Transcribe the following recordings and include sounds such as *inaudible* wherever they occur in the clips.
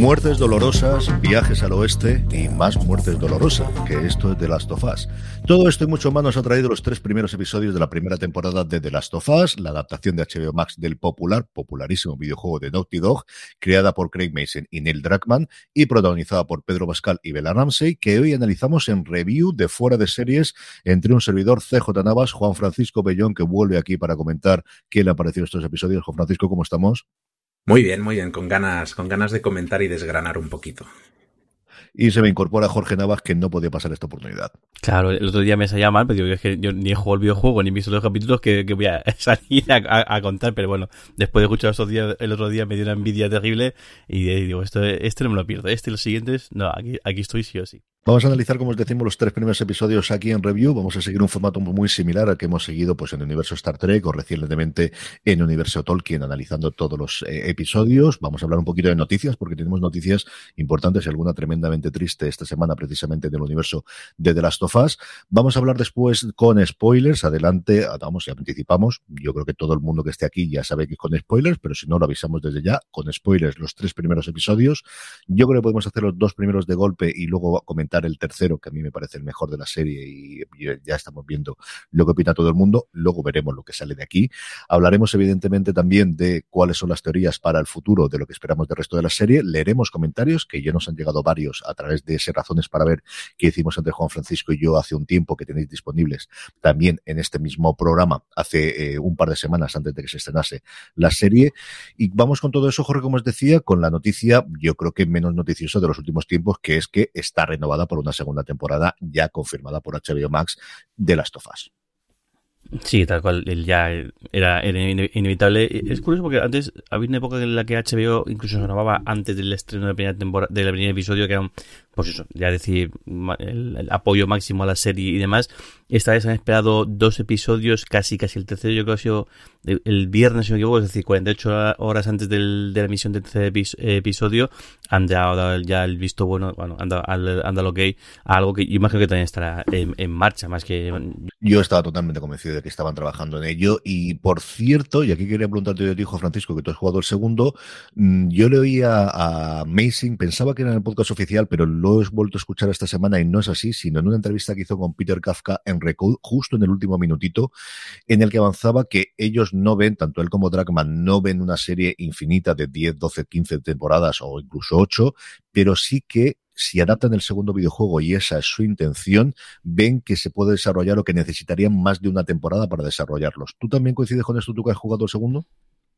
Muertes dolorosas, viajes al oeste y más muertes dolorosas, que esto es The Last of Us. Todo esto y mucho más nos ha traído los tres primeros episodios de la primera temporada de The Last of Us, la adaptación de HBO Max del popular, popularísimo videojuego de Naughty Dog, creada por Craig Mason y Neil Druckmann y protagonizada por Pedro Pascal y Bella Ramsey, que hoy analizamos en review de fuera de series entre un servidor CJ Navas, Juan Francisco Bellón, que vuelve aquí para comentar qué le han parecido estos episodios. Juan Francisco, ¿cómo estamos? Muy bien, muy bien, con ganas, con ganas de comentar y desgranar un poquito. Y se me incorpora Jorge Navas, que no podía pasar esta oportunidad. Claro, el otro día me salía mal, pero digo, es que yo ni he jugado el videojuego, ni he visto los capítulos que, voy a *laughs* salir a, contar, pero bueno, después de escuchar estos días, el otro día me dio una envidia terrible y digo, esto, este no me lo pierdo, este y los siguientes, no, aquí, aquí estoy sí o sí. Vamos a analizar, como os decimos, los tres primeros episodios aquí en review. Vamos a seguir un formato muy similar al que hemos seguido pues, en el universo Star Trek o recientemente en el universo Tolkien, analizando todos los eh, episodios. Vamos a hablar un poquito de noticias, porque tenemos noticias importantes y alguna tremendamente triste esta semana, precisamente del universo de The Last of Us. Vamos a hablar después con spoilers. Adelante, vamos y anticipamos. Yo creo que todo el mundo que esté aquí ya sabe que con spoilers, pero si no, lo avisamos desde ya. Con spoilers, los tres primeros episodios. Yo creo que podemos hacer los dos primeros de golpe y luego comentar el tercero, que a mí me parece el mejor de la serie y ya estamos viendo lo que opina todo el mundo. Luego veremos lo que sale de aquí. Hablaremos evidentemente también de cuáles son las teorías para el futuro de lo que esperamos del resto de la serie. Leeremos comentarios, que ya nos han llegado varios a través de ese razones para ver que hicimos entre Juan Francisco y yo hace un tiempo que tenéis disponibles también en este mismo programa hace eh, un par de semanas antes de que se estrenase la serie. Y vamos con todo eso, Jorge, como os decía, con la noticia, yo creo que menos noticiosa de los últimos tiempos, que es que está renovada por una segunda temporada ya confirmada por HBO Max de las tofas. Sí, tal cual, ya era, inevitable. Es curioso porque antes había una época en la que HBO incluso se grababa antes del estreno del primer episodio, que era, pues eso, ya decir, el, apoyo máximo a la serie y demás. Esta vez han esperado dos episodios, casi, casi el tercero, yo creo que ha sido el, viernes, si no me equivoco, es decir, 48 horas antes del, de la emisión del tercer episodio, han dado ya el visto bueno, bueno, han dado, han dado a algo que yo imagino que también estará en, marcha, más que... Yo estaba totalmente convencido de que estaban trabajando en ello, y por cierto, y aquí quería preguntarte yo, dijo Francisco, que tú has jugado el segundo, mm, yo le oía a Amazing, pensaba que era en el podcast oficial, pero lo he vuelto a escuchar esta semana y no es así, sino en una entrevista que hizo con Peter Kafka en Recode, justo en el último minutito, en el que avanzaba que ellos no ven, tanto él como Dragman, no ven una serie infinita de 10, 12, 15 temporadas o incluso 8, pero sí que si adaptan el segundo videojuego y esa es su intención, ven que se puede desarrollar o que necesitarían más de una temporada para desarrollarlos. ¿Tú también coincides con esto, tú que has jugado el segundo?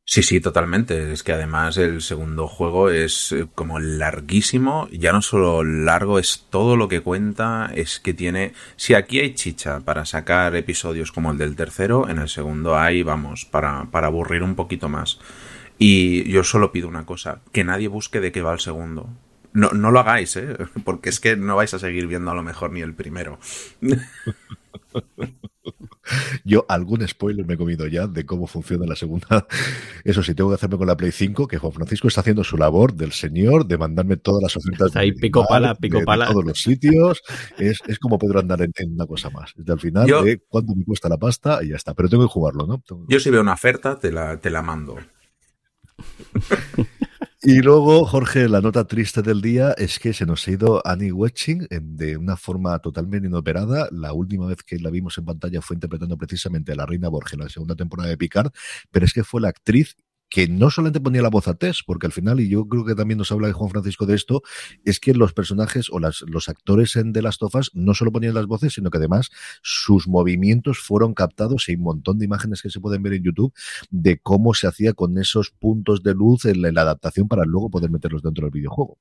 Sí, sí, totalmente. Es que además el segundo juego es eh, como larguísimo. Ya no solo largo, es todo lo que cuenta. Es que tiene. Si aquí hay chicha para sacar episodios como el del tercero, en el segundo hay, vamos, para, para aburrir un poquito más. Y yo solo pido una cosa: que nadie busque de qué va el segundo. No, no lo hagáis, ¿eh? *laughs* Porque es que no vais a seguir viendo a lo mejor ni el primero. *laughs* *laughs* Yo algún spoiler me he comido ya de cómo funciona la segunda. *laughs* Eso sí, tengo que hacerme con la Play 5, que Juan Francisco está haciendo su labor del señor, de mandarme todas las ofertas. ahí pico pala, pico pala. todos los sitios. Es, es como Pedro andar en, una cosa más. Desde al final de cuánto me cuesta la pasta y ya está. Pero tengo que jugarlo, ¿no? Yo si veo una oferta, te la, te la mando. *laughs* Y luego, Jorge, la nota triste del día es que se nos ha ido Annie Wetching de una forma totalmente inoperada. La última vez que la vimos en pantalla fue interpretando precisamente a la Reina Borges en la segunda temporada de Picard, pero es que fue la actriz que no solamente ponía la voz a Tess, porque al final, y yo creo que también nos habla de Juan Francisco de esto, es que los personajes o las, los actores en The Last of Us no solo ponían las voces, sino que además sus movimientos fueron captados y hay un montón de imágenes que se pueden ver en YouTube de cómo se hacía con esos puntos de luz en la adaptación para luego poder meterlos dentro del videojuego.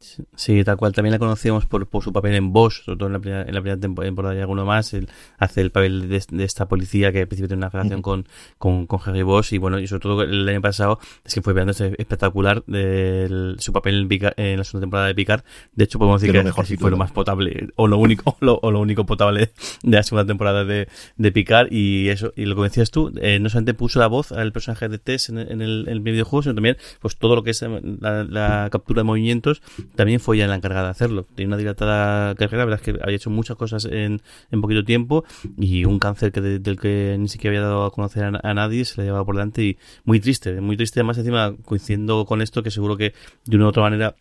Sí, tal cual. También la conocíamos por, su papel en Bosch, sobre todo en la primera, en la primera temporada y alguno más. Él hace el papel de, esta policía que al principio tiene una relación con, con, con Harry Bosch. Y bueno, y sobre todo el año pasado es que fue espectacular de su papel en, la segunda temporada de Picard. De hecho, podemos decir que, mejor si fue lo más potable, o lo único, *laughs* o lo, único potable de la segunda temporada de, de Picard. Y eso, y lo que decías tú, eh, no solamente puso la voz al personaje de Tess en, el, en el videojuego, sino también pues todo lo que es la, la captura de movimientos también fue ya la encargada de hacerlo. Tiene una dilatada carrera, la verdad es que había hecho muchas cosas en, en poquito tiempo y un cáncer que del que ni siquiera había dado a conocer a, nadie se le llevaba por delante y muy triste, muy triste además encima coincidiendo con esto que seguro que de una u otra manera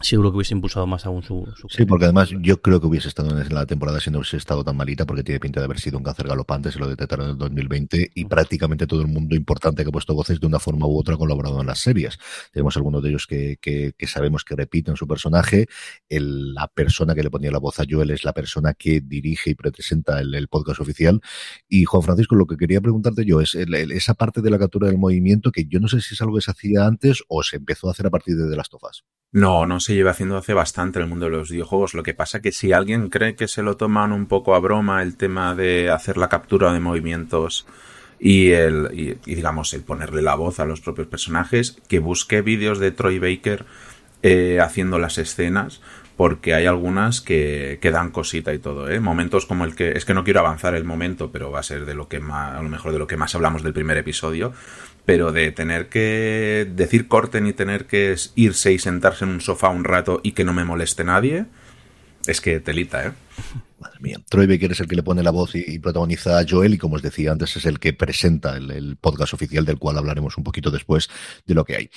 seguro que hubiese impulsado más aún su, Sí, porque además yo creo que hubiese estado en la temporada si no hubiese estado tan malita, porque tiene pinta de haber sido un cáncer galopante, se lo detectaron en el 2020 y prácticamente todo el mundo importante que ha puesto voces de una forma u otra ha colaborado en las series. Tenemos algunos de ellos que, que, sabemos que repiten su personaje. la persona que le ponía la voz a Joel es la persona que dirige y presenta el, podcast oficial. Y Juan Francisco, lo que quería preguntarte yo es esa parte de la captura del movimiento que yo no sé si es algo que se hacía antes o se empezó a hacer a partir de, de las tofas. No, no se lleva haciendo hace bastante el mundo de los videojuegos. Lo que pasa que si alguien cree que se lo toman un poco a broma el tema de hacer la captura de movimientos y el y, digamos el ponerle la voz a los propios personajes, que busque vídeos de Troy Baker eh, haciendo las escenas porque hay algunas que, que, dan cosita y todo, ¿eh? Momentos como el que, es que no quiero avanzar el momento, pero va a ser de lo que más, a lo mejor de lo que más hablamos del primer episodio, pero de tener que decir corten y tener que irse y sentarse en un sofá un rato y que no me moleste nadie, es que telita, ¿eh? *laughs* Madre mía. Troy Baker es el que le pone la voz y, protagoniza a Joel y como os decía antes es el que presenta el podcast oficial del cual hablaremos un poquito después de lo que hay.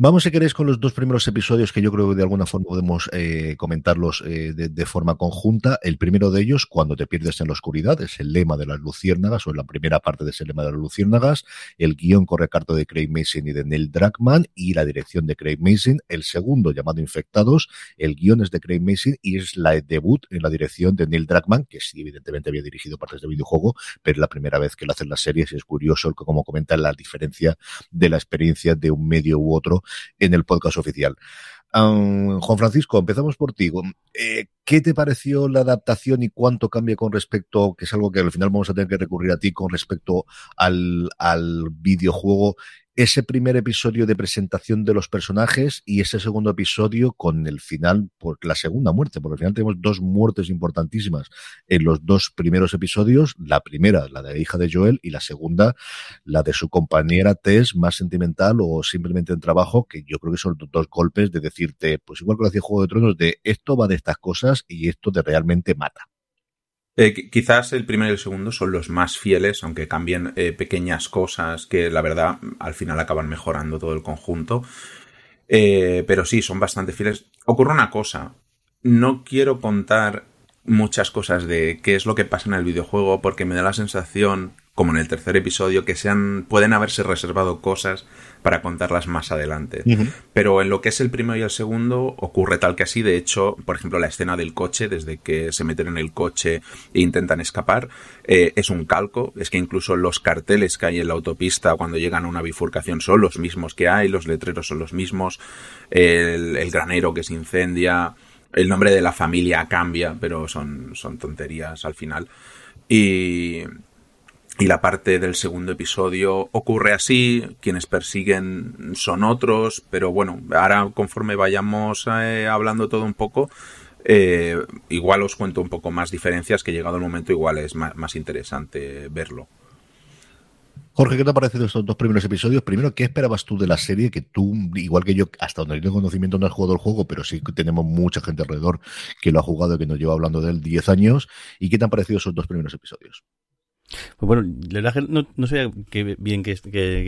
Vamos, si queréis, con los dos primeros episodios que yo creo que de alguna forma podemos eh, comentarlos eh, de, forma conjunta. El primero de ellos, cuando te pierdes en la oscuridad, es el lema de las luciérnagas, o la primera parte de ese lema de las luciérnagas. El guion corre carto de Craig Mason y de Neil Druckmann y la dirección de Craig Mason. El segundo, llamado Infectados, el guion es de Craig Mason y es la debut en la dirección de Neil Druckmann, que sí, evidentemente había dirigido partes de videojuego, pero es la primera vez que lo hacen las series es curioso, como comentan, la diferencia de la experiencia de un medio u otro en el podcast oficial. Juan Francisco, empezamos por ti. Eh, ¿Qué te pareció la adaptación y cuánto cambia con respecto, que es algo que al final vamos a tener que recurrir a ti con respecto al, al videojuego ese primer episodio de presentación de los personajes y ese segundo episodio con el final, por la segunda muerte, porque al final tenemos dos muertes importantísimas en los dos primeros episodios. La primera, la de la hija de Joel, y la segunda, la de su compañera Tess, más sentimental o simplemente en trabajo, que yo creo que son dos golpes de decirte, pues igual que lo hacía Juego de Tronos, de esto va de estas cosas y esto de realmente mata. Eh, quizás el primero y el segundo son los más fieles, aunque cambien eh, pequeñas cosas que la verdad al final acaban mejorando todo el conjunto. Eh, pero sí, son bastante fieles. Ocurre una cosa, no quiero contar muchas cosas de qué es lo que pasa en el videojuego porque me da la sensación como en el tercer episodio, que sean, pueden haberse reservado cosas para contarlas más adelante. Pero en lo que es el primero y el segundo ocurre tal que así. De hecho, por ejemplo, la escena del coche, desde que se meten en el coche e intentan escapar, eh, es un calco. Es que incluso los carteles que hay en la autopista cuando llegan a una bifurcación son los mismos que hay, los letreros son los mismos, el, el granero que se incendia, el nombre de la familia cambia, pero son, son tonterías al final. Y, y la parte del segundo episodio ocurre así, quienes persiguen son otros, pero bueno, ahora conforme vayamos eh, hablando todo un poco, eh, igual os cuento un poco más diferencias que llegado el momento igual es más, interesante verlo. Jorge, ¿qué te ha parecido estos dos primeros episodios? Primero, ¿qué esperabas tú de la serie? Que tú, igual que yo, hasta donde tengo conocimiento no has jugado el juego, pero sí que tenemos mucha gente alrededor que lo ha jugado y que nos lleva hablando de él 10 años. ¿Y qué te han parecido esos dos primeros episodios? Pues bueno, la verdad que no, no sabía qué, bien qué,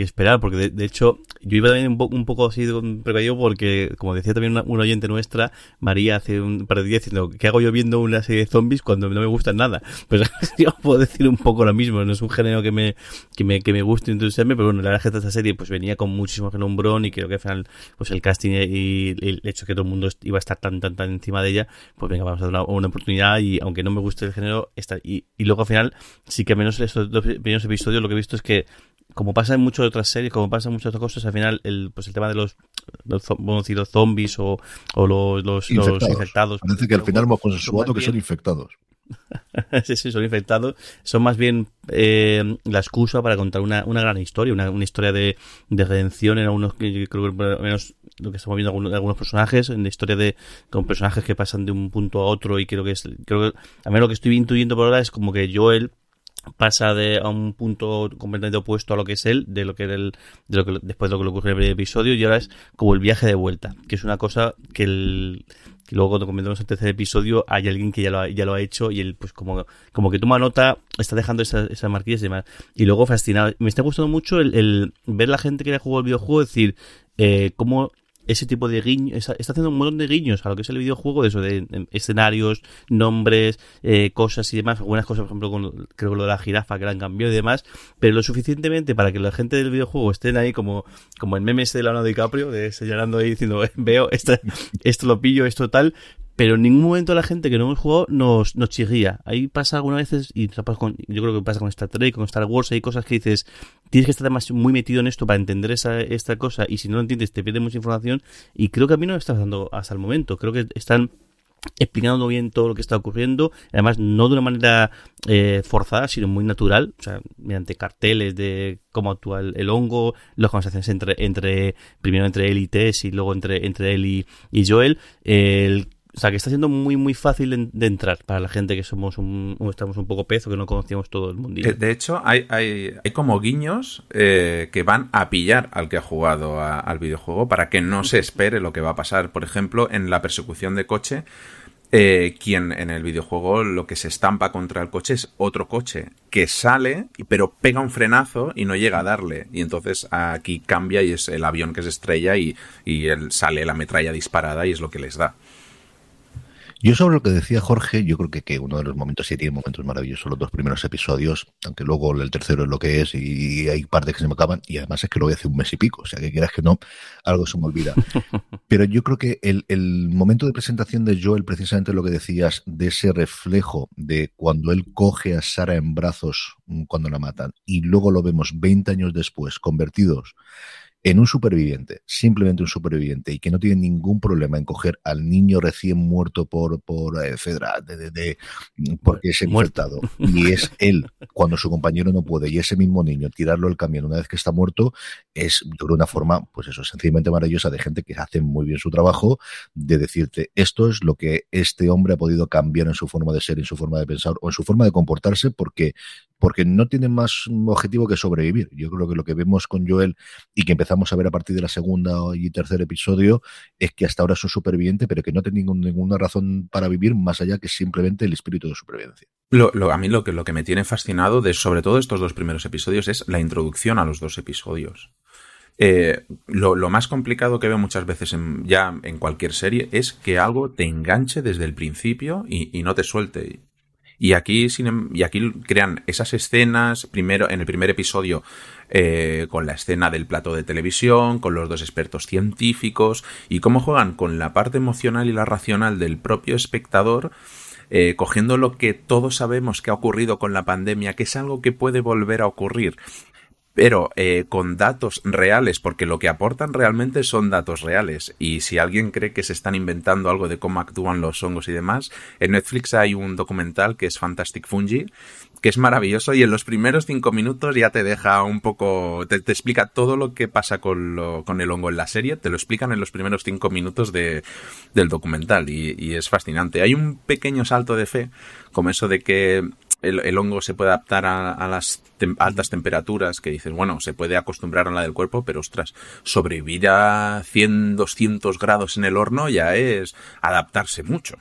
esperar, porque de, hecho yo iba también un, poco un poco así precavido porque, como decía también una, oyente nuestra, María, hace un par de días diciendo, ¿qué hago yo viendo una serie de zombies cuando no me gustan nada? *laughs* Pues *laughs* yo puedo decir un poco lo mismo, no es un género que me, que me, que me guste entusiasme, pero bueno, la verdad que esta serie pues venía con muchísimo renombrón y creo que al final pues el casting y el hecho que todo el mundo iba a estar tan, tan, tan encima de ella, pues venga, vamos a dar una, una oportunidad y aunque no me guste el género, está, y, y luego al final sí que menos estos dos primeros episodios lo que he visto es que como pasa en muchas otras series, como pasa en muchas otras cosas, al final el, pues el tema de los, los, decir, los zombies o, o los, los, infectados. Los infectados Parece que al final hemos consensuado que son infectados. *laughs* sí, sí, son infectados. Son más bien eh, la excusa para contar una, una gran historia, una, una historia de, de, redención en algunos, creo que por lo menos lo que estamos viendo algunos, algunos personajes, en la historia de con personajes que pasan de un punto a otro y creo que es, creo que, a menos lo que estoy intuyendo por ahora es como que Joel pasa de a un punto completamente opuesto a lo que es él, de lo que era el, de lo que después de lo que le ocurre en el episodio, y ahora es como el viaje de vuelta, que es una cosa que el que luego cuando comentamos el tercer episodio hay alguien que ya lo ha, ya lo ha hecho y él pues como, como que toma nota, está dejando esas, esas marquillas y demás. Y luego fascinado. Me está gustando mucho el, ver la gente que ha jugado el videojuego, decir, eh, cómo ese tipo de guiños, está, haciendo un montón de guiños a lo que es el videojuego, de eso, de, escenarios, nombres, eh, cosas y demás, algunas cosas, por ejemplo, con, creo que lo de la jirafa que la han cambiado y demás, pero lo suficientemente para que la gente del videojuego estén ahí como, como el meme ese de Leonardo DiCaprio, de señalando ahí diciendo, veo, esto, esto lo pillo, esto tal, pero en ningún momento la gente que no hemos jugado nos, nos chirría. Ahí pasa algunas veces, y yo creo que pasa con Star Trek, con Star Wars, hay cosas que dices, tienes que estar además muy metido en esto para entender esa, esta cosa, y si no lo entiendes te pierde mucha información, y creo que a mí no me está dando hasta el momento. Creo que están explicando bien todo lo que está ocurriendo, además no de una manera eh, forzada, sino muy natural, o sea, mediante carteles de cómo actúa el, el hongo, las conversaciones entre, entre, primero entre él y Tess y luego entre, entre él y, y Joel, el o sea, que está siendo muy, muy fácil de, de, entrar para la gente que somos un, estamos un poco pezo, que no conocíamos todo el mundo. De, hecho, hay, hay, hay como guiños eh, que van a pillar al que ha jugado a, al videojuego para que no se espere lo que va a pasar. Por ejemplo, en la persecución de coche, eh, quien en el videojuego lo que se estampa contra el coche es otro coche que sale, pero pega un frenazo y no llega a darle. Y entonces aquí cambia y es el avión que se estrella y, y él sale la metralla disparada y es lo que les da. Yo sobre lo que decía Jorge, yo creo que, que uno de los momentos, sí tiene momentos maravillosos los dos primeros episodios, aunque luego el tercero es lo que es y hay partes que se me acaban y además es que lo voy a hacer un mes y pico, o sea que quieras que no, algo se me olvida. *laughs* Pero yo creo que el, el momento de presentación de Joel, precisamente lo que decías, de ese reflejo de cuando él coge a Sara en brazos cuando la matan y luego lo vemos 20 años después convertidos en un superviviente, simplemente un superviviente, y que no tiene ningún problema en coger al niño recién muerto por, por eh, Fedra, de, de, de, porque es infectado, *laughs* y es él, cuando su compañero no puede, y ese mismo niño, tirarlo al camión una vez que está muerto, es de una forma, pues eso, sencillamente maravillosa de gente que hace muy bien su trabajo, de decirte, esto es lo que este hombre ha podido cambiar en su forma de ser, en su forma de pensar, o en su forma de comportarse, porque porque no tiene más objetivo que sobrevivir. Yo creo que lo que vemos con Joel y que empezamos a ver a partir de la segunda y tercer episodio es que hasta ahora es un superviviente, pero que no tiene ningún, ninguna razón para vivir más allá que simplemente el espíritu de supervivencia. Lo, a mí lo que, lo que me tiene fascinado de sobre todo estos dos primeros episodios es la introducción a los dos episodios. Eh, lo, lo, más complicado que veo muchas veces ya en cualquier serie es que algo te enganche desde el principio y, y no te suelte. Y aquí, sin, y aquí crean esas escenas, primero, en el primer episodio, eh, con la escena del plato de televisión, con los dos expertos científicos, y cómo juegan con la parte emocional y la racional del propio espectador, eh, cogiendo lo que todos sabemos que ha ocurrido con la pandemia, que es algo que puede volver a ocurrir, pero eh, con datos reales, porque lo que aportan realmente son datos reales. Y si alguien cree que se están inventando algo de cómo actúan los hongos y demás, en Netflix hay un documental que es Fantastic Fungi, que es maravilloso y en los primeros cinco minutos ya te deja un poco, te, explica todo lo que pasa con el hongo en la serie, te lo explican en los primeros cinco minutos de, del documental y, y es fascinante. Hay un pequeño salto de fe, como eso de que el, hongo se puede adaptar a, las altas temperaturas, que dices, bueno, se puede acostumbrar a la del cuerpo, pero ostras, sobrevivir a 100, 200 grados en el horno ya es adaptarse mucho.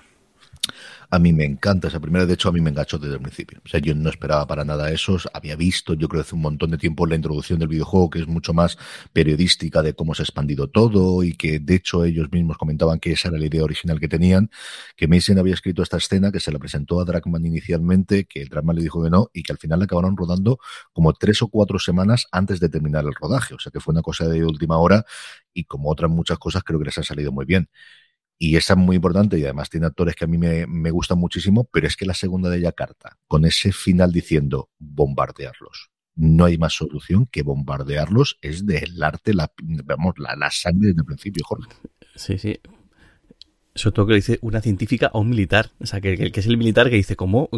A mí me encanta esa primera, de hecho a mí me enganchó desde el principio. O sea, yo no esperaba para nada eso, había visto, yo creo hace un montón de tiempo la introducción del videojuego, que es mucho más periodística de cómo se ha expandido todo y que de hecho ellos mismos comentaban que esa era la idea original que tenían, que Mason había escrito esta escena, que se la presentó a Dragman inicialmente, que el Dragman le dijo que no y que al final la acabaron rodando como tres o cuatro semanas antes de terminar el rodaje. O sea que fue una cosa de última hora y como otras muchas cosas creo que les ha salido muy bien. Y esa es muy importante y además tiene actores que a mí me, me gustan muchísimo, pero es que la segunda de Yakarta, con ese final diciendo bombardearlos. No hay más solución que bombardearlos, es del arte, la, vamos, la, la sangre desde el principio, Jorge. Sí, sí, sobre todo que dice una científica o un militar. O sea, que, que, es el militar que dice, ¿cómo? *laughs*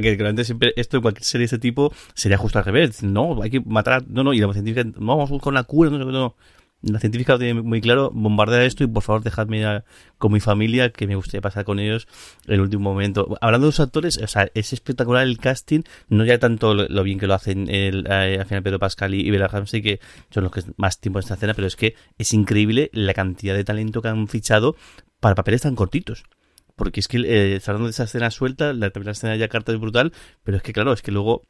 Que realmente siempre esto en cualquier serie de ese tipo sería justo al revés. No, hay que matar. No, no, y la científica, no, vamos con la cura, no, no, no. La científica lo tiene muy claro, bombardea esto y por favor dejadme con mi familia que me gustaría pasar con ellos el último momento. Hablando de los actores, o sea, es espectacular el casting, no ya tanto lo, bien que lo hacen el, eh, al final Pedro Pascal y, Bella Ramsey, que son los que más tiempo en esta escena, pero es que es increíble la cantidad de talento que han fichado para papeles tan cortitos. Porque es que, eh, hablando de esa escena suelta, la primera escena de Yakarta es brutal, pero es que, claro, es que luego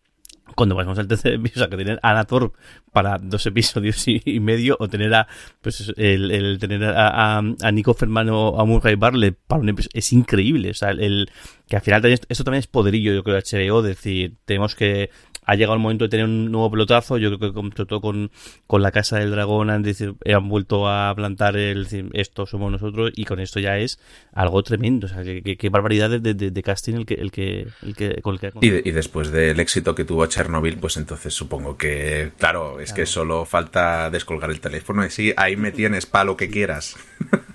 cuando pasamos al tercer episodio, o sea, que tener a Anator para dos episodios y, medio, o tener a, pues, el, el tener a, Nico Fermano a Murray Barley para un episodio, es increíble, o sea, el, que al final esto también es poderillo, yo creo, HBO, decir, tenemos que ha llegado el momento de tener un nuevo pelotazo. Yo creo que con, todo con, con la Casa del Dragón han, han vuelto a plantar el esto somos nosotros y con esto ya es algo tremendo. O sea, qué barbaridad de, de, casting el que, el que, el que, con el que y, y, después del éxito que tuvo Chernobyl, pues entonces supongo que, claro, es que solo falta descolgar el teléfono y sí, ahí me tienes para lo que quieras. *laughs*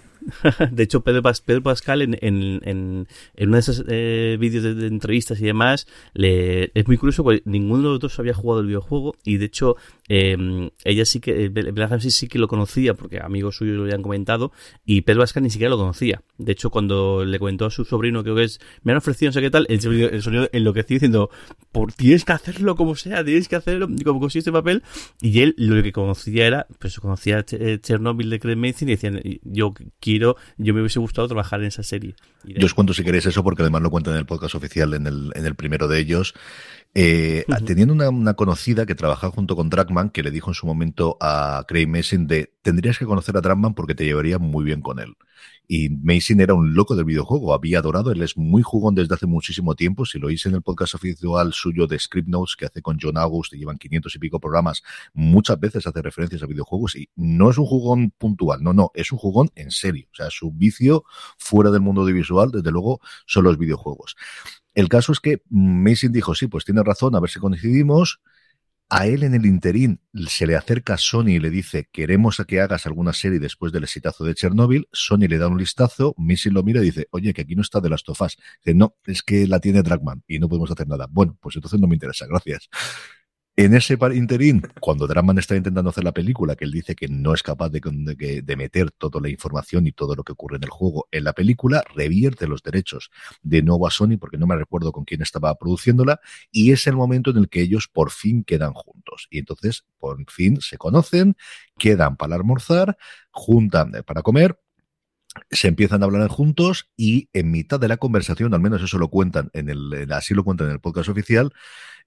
*laughs* de hecho, Pedro, Pascal en, en, en, uno de esos eh, vídeos de, entrevistas y demás, le, es muy curioso porque ninguno de los dos había jugado el videojuego y de hecho em, ella sí que, Bella sí que lo conocía porque amigos suyos lo habían comentado y Pedro Pascal ni siquiera lo conocía. De hecho, cuando le comentó a su sobrino, creo que es, me han ofrecido no sé qué tal, el el sonido enloqueció diciendo, por, tienes que hacerlo como sea, tienes que hacerlo como consigue este papel. Y él lo que conocía era, pues conocía Chernobyl de Craig Mason y decían, yo quiero yo me hubiese gustado trabajar en esa serie. Yo os cuento si queréis eso, porque además lo cuentan en el podcast oficial, en el, en el primero de ellos. Eh, Teniendo una, una, conocida que trabajaba junto con Dragman, que le dijo en su momento a Craig Mason de tendrías que conocer a Dragman porque te llevaría muy bien con él. Y Mason era un loco del videojuego, había adorado, él es muy jugón desde hace muchísimo tiempo. Si lo hice en el podcast oficial suyo de Script Notes que hace con John August y llevan 500 y pico programas, muchas veces hace referencias a videojuegos y no es un jugón puntual, no, no, es un jugón en serio. O sea, su vicio fuera del mundo audiovisual, desde luego, son los videojuegos. El caso es que Mason dijo, sí, pues tiene razón, a ver si coincidimos. A él en el interín se le acerca Sony y le dice, queremos que hagas alguna serie después del exitazo de Chernobyl. Sony le da un listazo, Missy lo mira y dice, oye, que aquí no está de las tofas. Dice, no, es que la tiene Dragman y no podemos hacer nada. Bueno, pues entonces no me interesa, gracias. En ese interín, cuando Draman está intentando hacer la película, que él dice que no es capaz de, de, meter toda la información y todo lo que ocurre en el juego en la película, revierte los derechos de nuevo a Sony, porque no me recuerdo con quién estaba produciéndola, y es el momento en el que ellos por fin quedan juntos. Y entonces, por fin, se conocen, quedan para almorzar, juntan para comer, se empiezan a hablar juntos y en mitad de la conversación, al menos eso lo cuentan en el, así lo cuentan en el podcast oficial,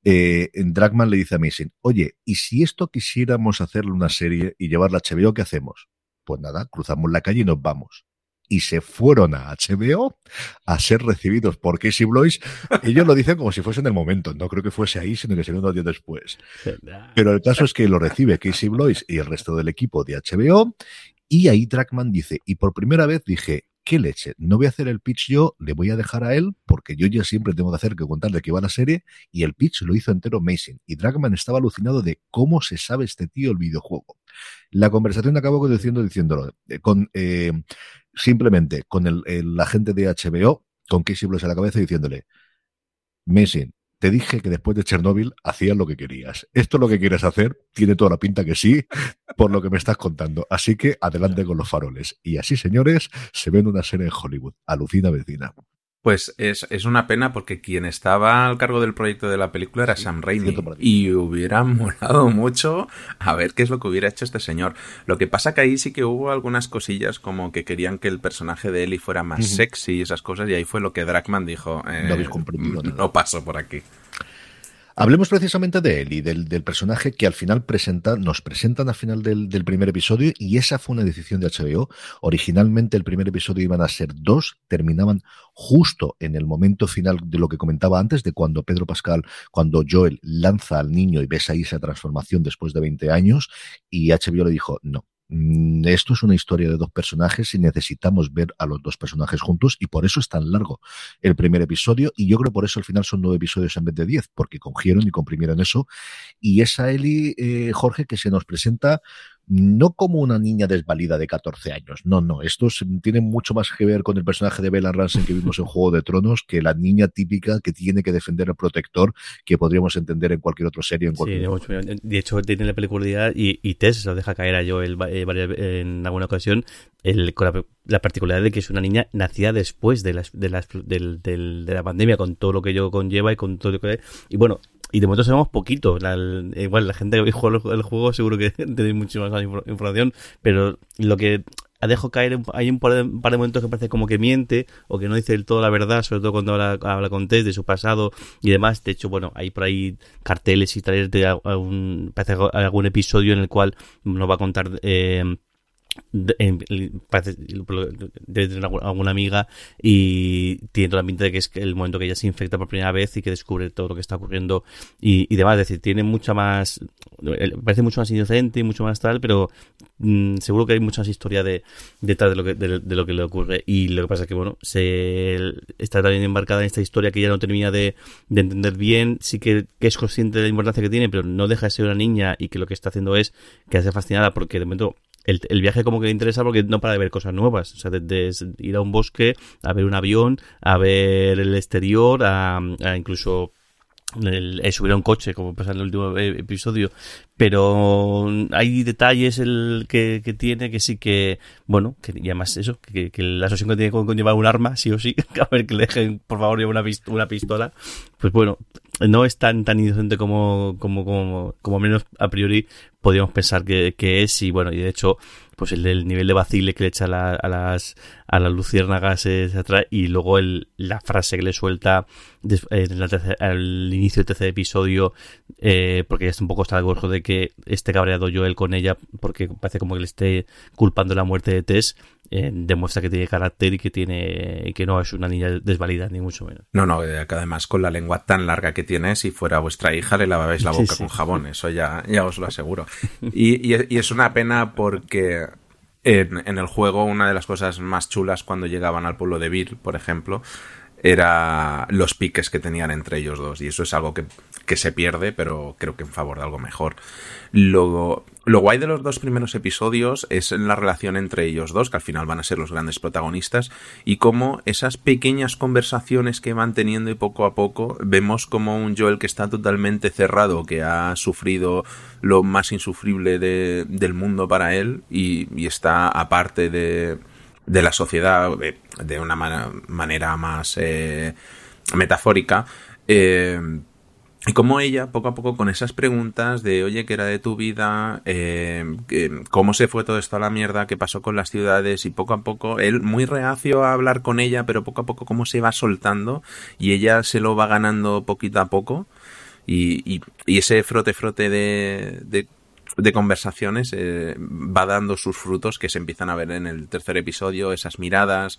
eh, Dragman le dice a Mason, oye, ¿y si esto quisiéramos hacerle una serie y llevarla a HBO, qué hacemos? Pues nada, cruzamos la calle y nos vamos. Y se fueron a HBO a ser recibidos por Casey Blois. Ellos lo dicen como si fuese en el momento. No creo que fuese ahí, sino que sería unos días después. Pero el caso es que lo recibe Casey Blois y el resto del equipo de HBO. Y ahí Dragman dice, y por primera vez dije, ¿qué leche? No voy a hacer el pitch yo, le voy a dejar a él, porque yo ya siempre tengo que hacer que contar de qué va la serie, y el pitch lo hizo entero Mason. Y Dragman estaba alucinado de cómo se sabe este tío el videojuego. La conversación acabó diciendo, diciéndolo, eh, con, eh, simplemente con el, el, agente de HBO, con Casey Bloss a la cabeza, diciéndole, Mason, te dije que después de Chernóbil hacías lo que querías. Esto es lo que quieres hacer, tiene toda la pinta que sí, por lo que me estás contando. Así que adelante con los faroles. Y así, señores, se ven una serie en Hollywood. Alucina vecina. Pues es, es, una pena porque quien estaba al cargo del proyecto de la película era Sam Raimi y hubiera *laughs* molado mucho a ver qué es lo que hubiera hecho este señor. Lo que pasa que ahí sí que hubo algunas cosillas como que querían que el personaje de Ellie fuera más sexy y esas cosas y ahí fue lo que Dragman dijo, eh, no, no paso por aquí. Hablemos precisamente de él y del, personaje que al final presenta, nos presentan al final del, primer episodio y esa fue una decisión de HBO. Originalmente el primer episodio iban a ser dos, terminaban justo en el momento final de lo que comentaba antes, de cuando Pedro Pascal, cuando Joel lanza al niño y ves ahí esa transformación después de 20 años y HBO le dijo, no, esto es una historia de dos personajes y necesitamos ver a los dos personajes juntos y por eso es tan largo el primer episodio y yo creo por eso al final son nueve episodios en vez de diez porque cogieron y comprimieron eso. Y esa Eli eh, Jorge que se nos presenta no como una niña desvalida de 14 años. No, no. Esto tiene mucho más que ver con el personaje de Bella Ramsey que vimos en Juego de Tronos que la niña típica que tiene que defender al protector que podríamos entender en cualquier otra serie. En cualquier sí, de hecho, tiene la peculiaridad y, y Tess se lo deja caer a Joel eh, en alguna ocasión el, con la, particularidad de que es una niña nacida después de, las, de, las, del, de la pandemia, con todo lo que ello conlleva y con todo lo que... Y bueno, y de momento sabemos poquito. igual la gente que juega el juego seguro que *laughs* tenéis muchísima más información, pero lo que dejo caer, hay un par, de, momentos que parece como que miente o que no dice del todo la verdad, sobre todo cuando habla, con Tess de su pasado y demás. De hecho, bueno, hay por ahí carteles y trailers de algún, parece algún episodio en el cual nos va a contar eh, de, parece, de tener alguna amiga y tiene toda la pinta de que es el momento que ella se infecta por primera vez y que descubre todo lo que está ocurriendo y, y demás. Es decir, tiene mucha más, parece mucho más inocente y mucho más tal, pero mm, seguro que hay mucha más historia de, detrás de lo, que, de, lo que le ocurre. Y lo que pasa es que, bueno, se está también embarcada en esta historia que ella no termina de, de entender bien. Sí que, que, es consciente de la importancia que tiene, pero no deja de ser una niña y que lo que está haciendo es que hace fascinada porque de momento el, el, viaje como que le interesa porque no para de ver cosas nuevas. O sea, de, ir a un bosque, a ver un avión, a ver el exterior, a, a incluso el, subir a un coche, como pasa en el último e, episodio, pero hay detalles el que, que tiene que sí que, bueno, que y además eso, que, que la asociación que tiene con, llevar un arma, sí o sí, *laughs* a ver que le dejen, por favor, llevar una, una pistola, pues bueno, no es tan tan inocente como, como, como, como menos a priori podríamos pensar que, que es, y bueno, y de hecho, pues el nivel de vacile que le echa a, las a las luciérnagas y luego el, la frase que le suelta en al inicio del tercer episodio eh, porque ya está un poco está de que esté cabreado yo él con ella porque parece como que le esté culpando la muerte de Tess eh, demuestra que tiene carácter y que tiene que no es una niña desvalida ni mucho menos no no eh, que además con la lengua tan larga que tiene si fuera vuestra hija le lavabais la boca con jabón eso ya ya os lo aseguro y, y, es una pena porque en, en, el juego una de las cosas más chulas cuando llegaban al pueblo de Vir, por ejemplo, era los piques que tenían entre ellos dos. Y eso es algo que, que se pierde, pero creo que en favor de algo mejor. Lo, lo guay de los dos primeros episodios es la relación entre ellos dos, que al final van a ser los grandes protagonistas, y cómo esas pequeñas conversaciones que van teniendo y poco a poco vemos como un Joel que está totalmente cerrado, que ha sufrido lo más insufrible de, del mundo para él y, está aparte de, de la sociedad de, una manera más eh, metafórica. Eh, y como ella, poco a poco, con esas preguntas de, oye, ¿qué era de tu vida? Eh, ¿Cómo se fue todo esto a la mierda? ¿Qué pasó con las ciudades? Y poco a poco, él muy reacio a hablar con ella, pero poco a poco cómo se va soltando y ella se lo va ganando poquito a poco. Y, y, y ese frote-frote de, de de conversaciones eh, va dando sus frutos que se empiezan a ver en el tercer episodio, esas miradas,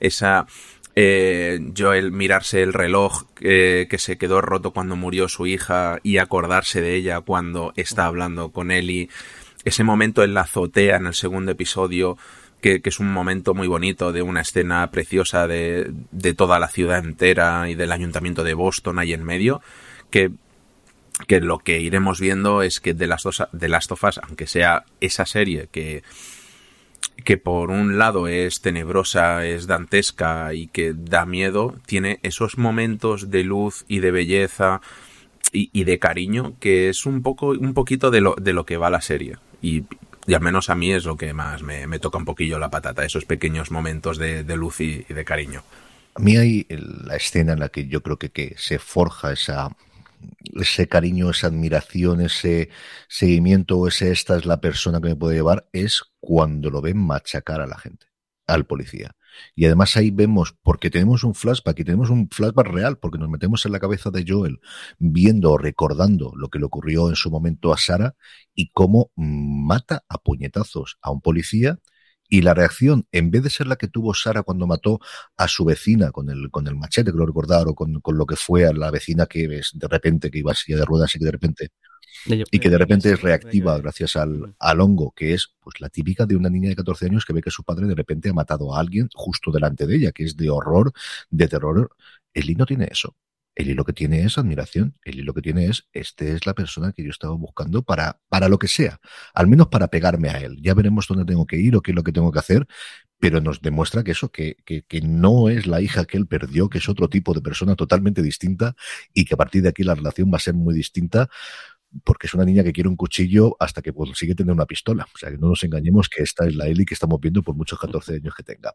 esa eh, Joel mirarse el reloj eh, que se quedó roto cuando murió su hija y acordarse de ella cuando está hablando con Ellie, ese momento en la azotea en el segundo episodio que, que, es un momento muy bonito de una escena preciosa de, de toda la ciudad entera y del ayuntamiento de Boston ahí en medio, que que lo que iremos viendo es que de las dos de las tofas aunque sea esa serie que que por un lado es tenebrosa, es dantesca y que da miedo, tiene esos momentos de luz y de belleza y, y de cariño que es un poco un poquito de lo, de lo que va la serie y, y al menos a mí es lo que más me, me, toca un poquillo la patata, esos pequeños momentos de, luz y, y de cariño. A mí hay la escena en la que yo creo que, que se forja esa, ese cariño, esa admiración, ese seguimiento, ese esta es la persona que me puede llevar, es cuando lo ven machacar a la gente, al policía. Y además ahí vemos, porque tenemos un flashback y tenemos un flashback real, porque nos metemos en la cabeza de Joel viendo o recordando lo que le ocurrió en su momento a Sara y cómo mata a puñetazos a un policía y la reacción, en vez de ser la que tuvo Sara cuando mató a su vecina con el, con el machete, que lo recordar, o con, con lo que fue a la vecina que de repente, que iba así de ruedas y que de repente y que de repente es reactiva gracias al, al, hongo, que es pues la típica de una niña de 14 años que ve que su padre de repente ha matado a alguien justo delante de ella, que es de horror, de terror. Eli no tiene eso. Eli lo que tiene es admiración. Eli lo que tiene es, este es la persona que yo estaba buscando para, para lo que sea. Al menos para pegarme a él. Ya veremos dónde tengo que ir o qué es lo que tengo que hacer. Pero nos demuestra que eso, que, que, que no es la hija que él perdió, que es otro tipo de persona totalmente distinta y que a partir de aquí la relación va a ser muy distinta porque es una niña que quiere un cuchillo hasta que consigue tener una pistola. O sea, que no nos engañemos que esta es la Eli que estamos viendo por muchos 14 años que tenga.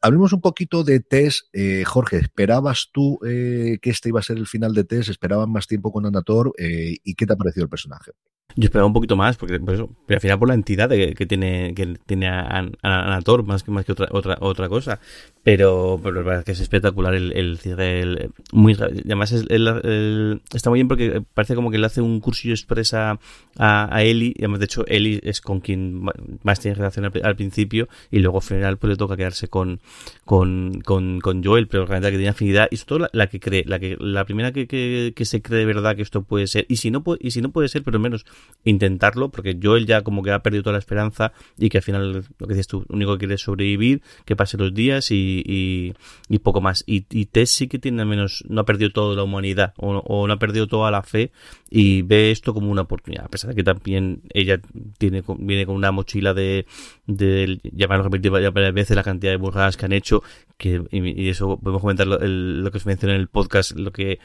Hablemos un poquito de Tess. Eh, Jorge, ¿esperabas tú eh, que este iba a ser el final de Tess? ¿Esperaban más tiempo con Anator? Eh, ¿Y qué te ha parecido el personaje? Yo esperaba un poquito más, porque por eso, pero al final por la entidad que, que tiene que tiene Anator, más que más que otra otra otra cosa. Pero, pero es que es espectacular el, cierre, el, muy además es, el, está muy bien porque parece como que le hace un cursillo expresa a, a Eli, y además de hecho Eli es con quien más tiene relación al, principio y luego al final pues le toca quedarse con con, con, con Joel, pero realmente la que tiene afinidad y sobre todo la, que cree, la que la primera que, que, que, se cree de verdad que esto puede ser y si no y si no puede ser, pero menos intentarlo, porque Joel ya como que ha perdido toda la esperanza y que al final, lo que dices tú, lo único que quiere es sobrevivir, que pase los días y, y, poco más. Y, y, Tess sí que tiene menos, no ha perdido toda la humanidad o, o, no ha perdido toda la fe y ve esto como una oportunidad, a pesar de que también ella tiene viene con una mochila de, de ya me lo repetido varias veces la cantidad de burradas que han hecho, que y, eso podemos comentar lo, el, lo que os mencioné en el podcast, lo que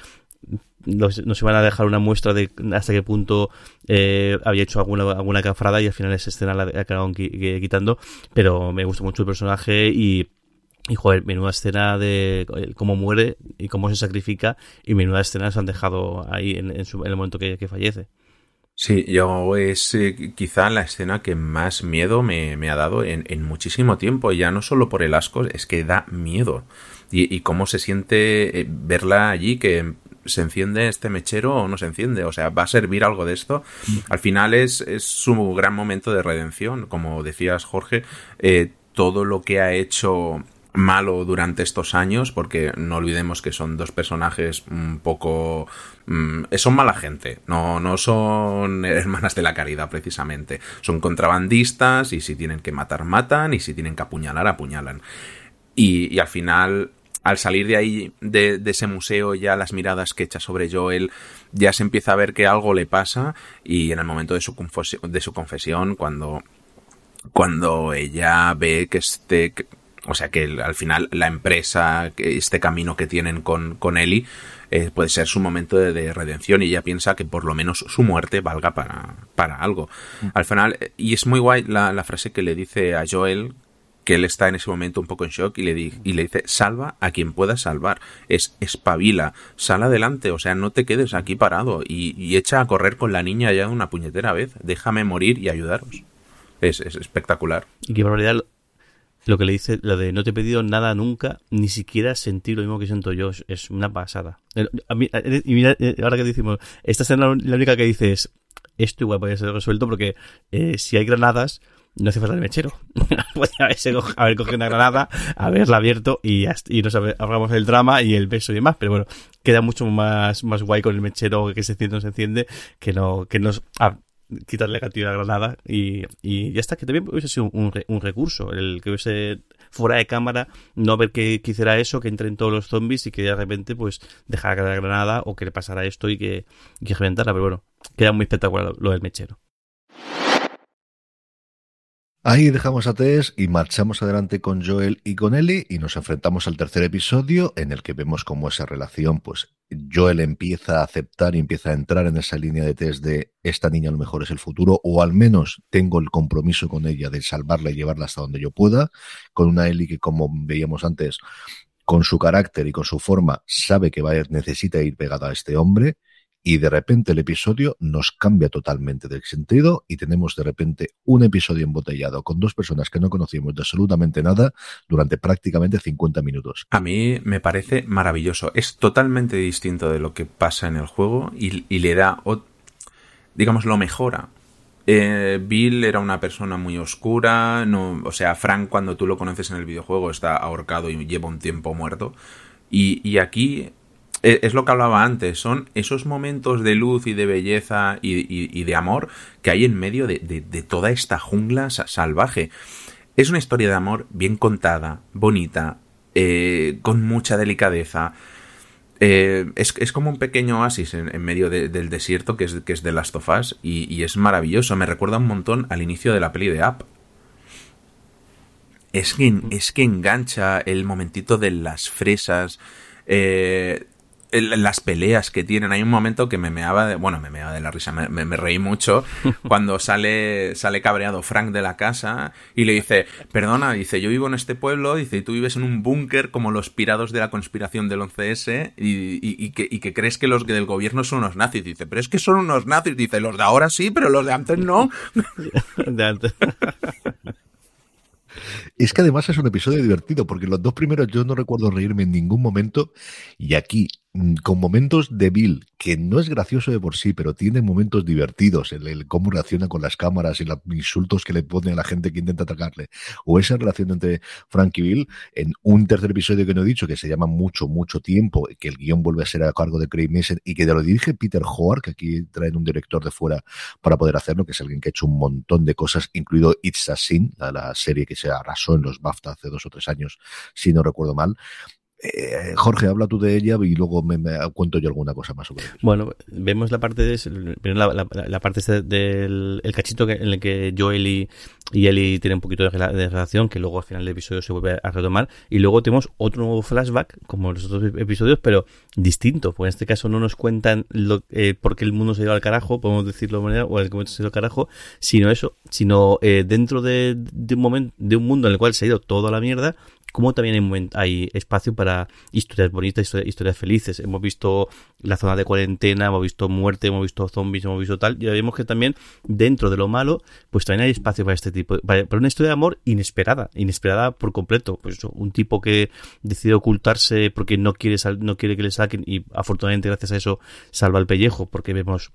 nos, nos, iban a dejar una muestra de hasta qué punto eh, había hecho alguna, alguna cafrada y al final esa escena la acabaron quitando, pero me gustó mucho el personaje y y joder, menuda escena de cómo muere y cómo se sacrifica y menuda escena se han dejado ahí en, el momento que, que, fallece. Sí, yo es eh, quizá la escena que más miedo me, me ha dado en, muchísimo tiempo, ya no solo por el asco, es que da miedo. Y, cómo se siente eh, verla allí, que se enciende este mechero o no se enciende, o sea, va a servir algo de esto. Al final es, es su gran momento de redención, como decías Jorge, eh, todo lo que ha hecho malo durante estos años, porque no olvidemos que son dos personajes un poco... Mm, son mala gente, no, no son *laughs* hermanas de la caridad precisamente, son contrabandistas y si tienen que matar, matan y si tienen que apuñalar, apuñalan. Y, y al final al salir de ahí, de, de, ese museo, ya las miradas que echa sobre Joel, ya se empieza a ver que algo le pasa y en el momento de su, de su confesión, cuando, cuando ella ve que este, o sea que al final la empresa, este camino que tienen con, con Eli, eh, puede ser su momento de, de, redención y ella piensa que por lo menos su muerte valga para, para algo. Mm. Al final, y es muy guay la, la, frase que le dice a Joel, que él está en ese momento un poco en shock y le, di, y le dice, salva a quien pueda salvar, es espabila, sal adelante, o sea, no te quedes aquí parado y, y echa a correr con la niña ya de una puñetera vez, déjame morir y ayudaros. Es, es espectacular. Y qué barbaridad lo que le dice, lo de no te he pedido nada nunca, ni siquiera sentir lo mismo que siento yo, es una pasada. A mí, y mira, ahora que decimos, esta es la, única que dice es, esto igual puede ser resuelto porque eh, si hay granadas, no hace falta el mechero. *laughs* haber cogido una granada, haberla abierto y, y nos ahorramos el drama y el beso y demás. Pero bueno, queda mucho más, más guay con el mechero que se enciende o se enciende que no, que nos, quitarle gatillo a la granada y, y ya está, que también hubiese sido un, un, recurso, el que hubiese fuera de cámara, no ver que, que hiciera eso, que entren todos los zombies y que de repente pues dejara la granada o que le pasara esto y que, y que reventara, pero bueno, queda muy espectacular lo del mechero. Ahí dejamos a Tess y marchamos adelante con Joel y con Ellie y nos enfrentamos al tercer episodio en el que vemos cómo esa relación, pues Joel empieza a aceptar y empieza a entrar en esa línea de test de esta niña a lo mejor es el futuro o al menos tengo el compromiso con ella de salvarla y llevarla hasta donde yo pueda, con una Ellie que como veíamos antes con su carácter y con su forma, sabe que va a, necesita ir pegado a este hombre y de repente el episodio nos cambia totalmente del sentido y tenemos de repente un episodio embotellado con dos personas que no conocíamos de absolutamente nada durante prácticamente 50 minutos. A mí me parece maravilloso. Es totalmente distinto de lo que pasa en el juego y, le da, digamos, lo mejora. Eh, Bill era una persona muy oscura, o sea, Frank cuando tú lo conoces en el videojuego está ahorcado y lleva un tiempo muerto. Y, aquí es lo que hablaba antes, son esos momentos de luz y de belleza y, de amor que hay en medio de, toda esta jungla salvaje. Es una historia de amor bien contada, bonita, eh, con mucha delicadeza. Eh, es, como un pequeño oasis en, medio del desierto que es, que es de Last of Us y, es maravilloso. Me recuerda un montón al inicio de la peli de Up. Es que, es que engancha el momentito de las fresas, eh, las peleas que tienen. Hay un momento que me meaba de, bueno, me meaba de la risa, me, reí mucho *laughs* cuando sale, sale cabreado Frank de la casa y le dice, perdona, dice, yo vivo en este pueblo, dice, y tú vives en un búnker como los pirados de la conspiración del 11S y, que, y que crees que los del gobierno son unos nazis. Dice, pero es que son unos nazis. Dice, los de ahora sí, pero los de antes no. *laughs* de antes. Es que además es un episodio divertido, porque los dos primeros yo no recuerdo reírme en ningún momento, y aquí con momentos de Bill, que no es gracioso de por sí, pero tiene momentos divertidos, el, el, cómo reacciona con las cámaras y los insultos que le pone a la gente que intenta atacarle, o esa relación entre Frank y Bill, en un tercer episodio que no he dicho, que se llama Mucho, Mucho Tiempo, que el guion vuelve a ser a cargo de Craig Mason y que lo dirige Peter Hoare, que aquí traen un director de fuera para poder hacerlo, que es alguien que ha hecho un montón de cosas, incluido It's a Sin, la serie que se arrasó en los BAFTA hace dos o tres años, si no recuerdo mal, eh, Jorge, habla tú de ella y luego me, cuento yo alguna cosa más sobre Bueno, vemos la parte de la, parte este del el cachito en el que Joel y, y Ellie tienen un poquito de, relación, que luego al final del episodio se vuelve a retomar. Y luego tenemos otro nuevo flashback, como los otros episodios, pero distinto. Porque en este caso no nos cuentan lo, eh, por qué el mundo se ha ido al carajo, podemos decirlo de manera, o el momento se ha ido al carajo, sino eso, sino eh, dentro de, de, un momento, de un mundo en el cual se ha ido todo a la mierda, como también hay, espacio para historias bonitas, historias, felices. Hemos visto la zona de cuarentena, hemos visto muerte, hemos visto zombies, hemos visto tal, y vemos que también dentro de lo malo, pues también hay espacio para este tipo, para, una historia de amor inesperada, inesperada por completo. Pues un tipo que decide ocultarse porque no quiere, no quiere que le saquen y afortunadamente gracias a eso salva el pellejo, porque vemos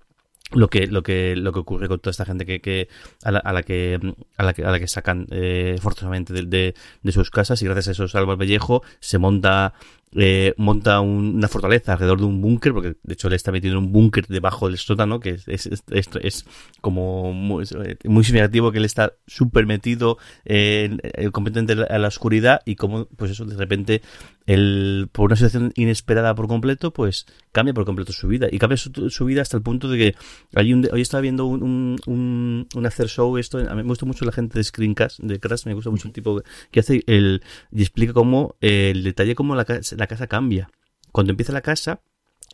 lo que lo que lo que ocurre con toda esta gente que, que a, la, a la que a la que a la que sacan eh, forzosamente de, de, sus casas y gracias a eso salva el pellejo se monta eh, monta una fortaleza alrededor de un búnker, porque de hecho le está metiendo un búnker debajo del sótano, que es, es, es, como muy, muy, significativo que él está súper metido eh, completamente a la oscuridad y como, pues eso, de repente, él, por una situación inesperada por completo, pues cambia por completo su vida. Y cambia su, vida hasta el punto de que hay un, hoy estaba viendo un, un, un, hacer show, esto, a mí me gusta mucho la gente de Screencast, de Crash, me gusta mucho el tipo que hace el, y explica cómo el detalle, cómo la, la casa cambia. Cuando empieza la casa,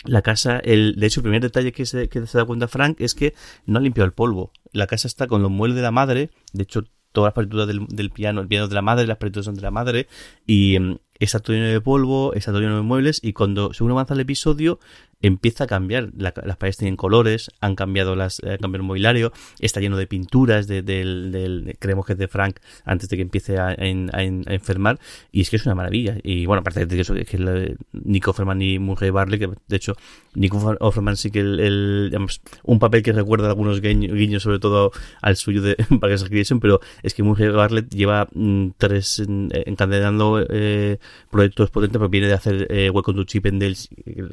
la casa, el, de hecho, el primer detalle que se, que se da cuenta Frank es que no ha limpiado el polvo. La casa está con los muebles de la madre, de hecho, todas las partituras del, del piano, el piano de la madre, las partituras son de la madre, y mm, está todo lleno de polvo, está todo lleno de muebles, y cuando según avanza el episodio, empieza a cambiar. las paredes tienen colores, han cambiado las, eh, cambiado el mobiliario, está lleno de pinturas, de, del, creemos que es de Frank antes de que empiece a, enfermar, y es que es una maravilla. Y bueno, aparte de eso, es que Nico Offerman y Murray Barley, que de hecho, Nico Offerman sí que el, un papel que recuerda algunos guiños, sobre todo al suyo de *laughs* Parks Recreation, pero es que Murray Bartlett lleva mm, tres encadenando eh, proyectos potentes, pero viene de hacer eh, Welcome to Chip and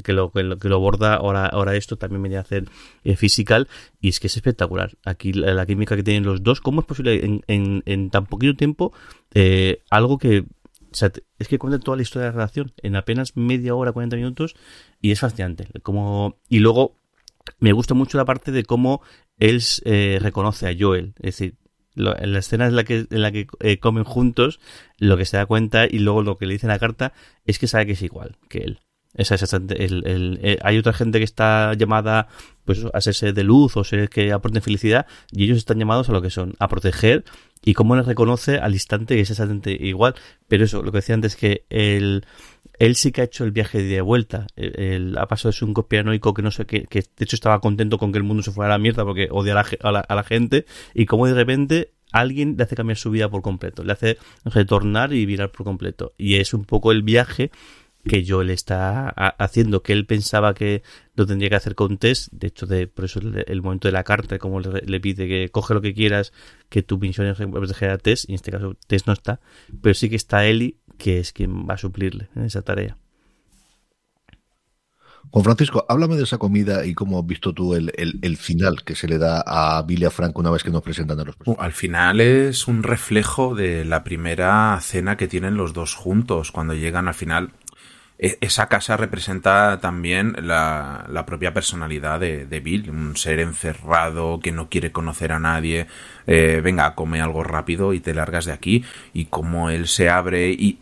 que lo, que lo borda, ahora, esto también viene a hacer eh, y es que es espectacular. Aquí la, química que tienen los dos, ¿cómo es posible en, en, tan poquito tiempo eh, algo que... es que cuenta toda la historia de la relación en apenas media hora, 40 minutos y es fascinante. Como, y luego me gusta mucho la parte de cómo él eh, reconoce a Joel. Es decir, en la escena en la que, en la que eh, comen juntos, lo que se da cuenta y luego lo que le dice en la carta es que sabe que es igual que él Esa es el, el, eh, hay otra gente que está llamada pues a serse de luz o seres que aporten felicidad y ellos están llamados a lo que son, a proteger y cómo les reconoce al instante que es exactamente igual. Pero eso, lo que decía antes, que el, él sí que ha hecho el viaje de vuelta. El, ha pasado de ser un copianoico que no sé, que, que, de hecho estaba contento con que el mundo se fuera a la mierda porque odia a la, a la, gente y como de repente alguien le hace cambiar su vida por completo, le hace retornar y virar por completo. Y es un poco el viaje que Joel está haciendo, que él pensaba que lo tendría que hacer con Tess, de hecho, de, por eso el, momento de la carta, como le, pide que coge lo que quieras, que tu misión es proteger a Tess, y en este caso Tess no está, pero sí que está Ellie, que es quien va a suplirle en esa tarea. Juan Francisco, háblame de esa comida y cómo has visto tú el, final que se le da a Billy a Frank una vez que nos presentan a los personajes. Al final es un reflejo de la primera cena que tienen los dos juntos, cuando llegan al final esa casa representa también la, la propia personalidad de, de, Bill, un ser encerrado que no quiere conocer a nadie, eh, venga, come algo rápido y te largas de aquí, y como él se abre y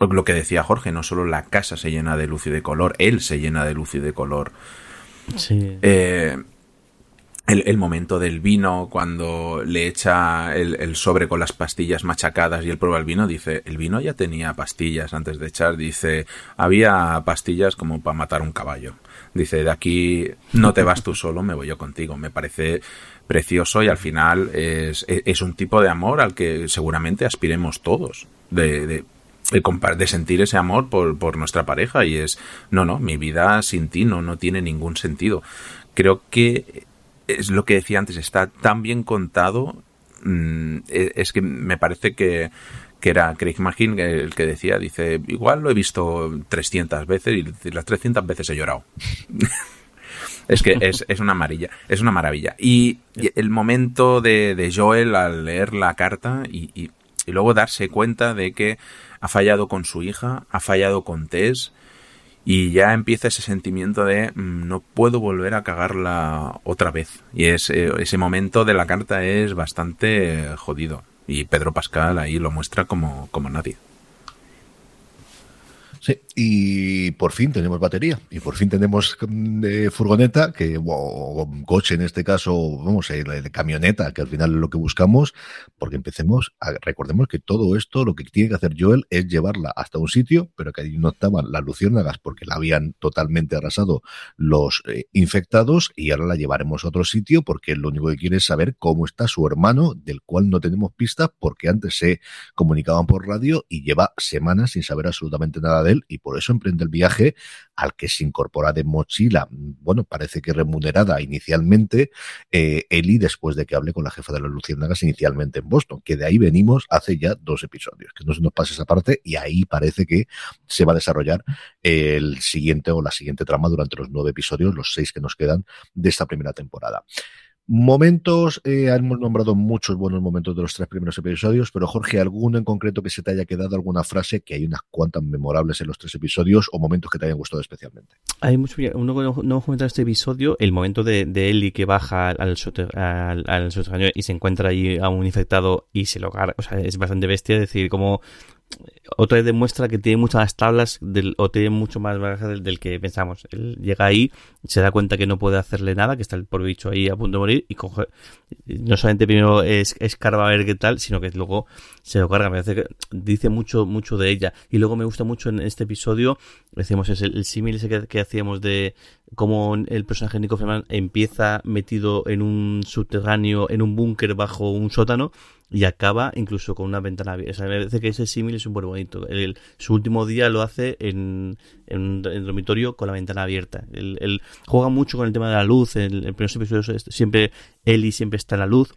lo que decía Jorge, no solo la casa se llena de luz y de color, él se llena de luz y de color. Sí. Eh, el, momento del vino, cuando le echa el, sobre con las pastillas machacadas y él prueba el vino, dice, el vino ya tenía pastillas antes de echar, dice, había pastillas como para matar un caballo. Dice, de aquí no te vas tú solo, me voy yo contigo. Me parece precioso y al final es, es un tipo de amor al que seguramente aspiremos todos. De, de, de, sentir ese amor por, por nuestra pareja y es, no, no, mi vida sin ti no, no tiene ningún sentido. Creo que es lo que decía antes, está tan bien contado, mm, e, es que me parece que, que era Craig Magin el que decía, dice, igual lo he visto 300 veces y las 300 veces he llorado. *laughs* es que es, es, una amarilla, es una maravilla. Y, el momento de, de, Joel al leer la carta y, y, y, luego darse cuenta de que ha fallado con su hija, ha fallado con Tess, y ya empieza ese sentimiento de mm, no puedo volver a cagarla otra vez. Y ese, eh, ese momento de la carta es bastante jodido. Y Pedro Pascal ahí lo muestra como, como nadie. Sí, y por fin tenemos batería y por fin tenemos mm, eh, furgoneta, que, o, coche en este caso, vamos, eh, camioneta, que al final es lo que buscamos, porque empecemos, a, recordemos que todo esto lo que tiene que hacer Joel es llevarla hasta un sitio, pero que allí no estaban las luciérnagas porque la habían totalmente arrasado los eh, infectados y ahora la llevaremos a otro sitio porque lo único que quiere es saber cómo está su hermano, del cual no tenemos pistas porque antes se comunicaban por radio y lleva semanas sin saber absolutamente nada de y por eso emprende el viaje al que se incorpora de mochila, bueno, parece que remunerada inicialmente, eh, Eli después de que hable con la jefa de las Luciérnagas inicialmente en Boston, que de ahí venimos hace ya dos episodios, que no se nos pase esa parte y ahí parece que se va a desarrollar el siguiente o la siguiente trama durante los nueve episodios, los seis que nos quedan de esta primera temporada. Momentos, eh, hemos nombrado muchos buenos momentos de los tres primeros episodios, pero Jorge, ¿alguno en concreto que se te haya quedado, alguna frase, que hay unas cuantas memorables en los tres episodios o momentos que te hayan gustado especialmente? Hay mucho, uno que no, hemos comentado este episodio, el momento de, de Ellie que baja al, al, al, y se encuentra ahí a un infectado y se lo carga, o sea, es bastante bestia, decir, como otra demuestra que tiene muchas tablas del, o tiene mucho más bagaje del, que pensamos. Él llega ahí, se da cuenta que no puede hacerle nada, que está el por bicho ahí a punto de morir y coge, no solamente primero es, escarba a ver qué tal, sino que luego se lo carga. Me parece que dice mucho, mucho de ella. Y luego me gusta mucho en este episodio, decimos, es el, símil ese que, hacíamos de cómo el personaje Nico Ferman empieza metido en un subterráneo, en un búnker bajo un sótano y acaba incluso con una ventana abierta. O sea, me parece que ese símil es buen bonito. El, su último día lo hace en, en, un, dormitorio con la ventana abierta. Él, juega mucho con el tema de la luz. En el, primer episodio siempre Eli siempre está en la luz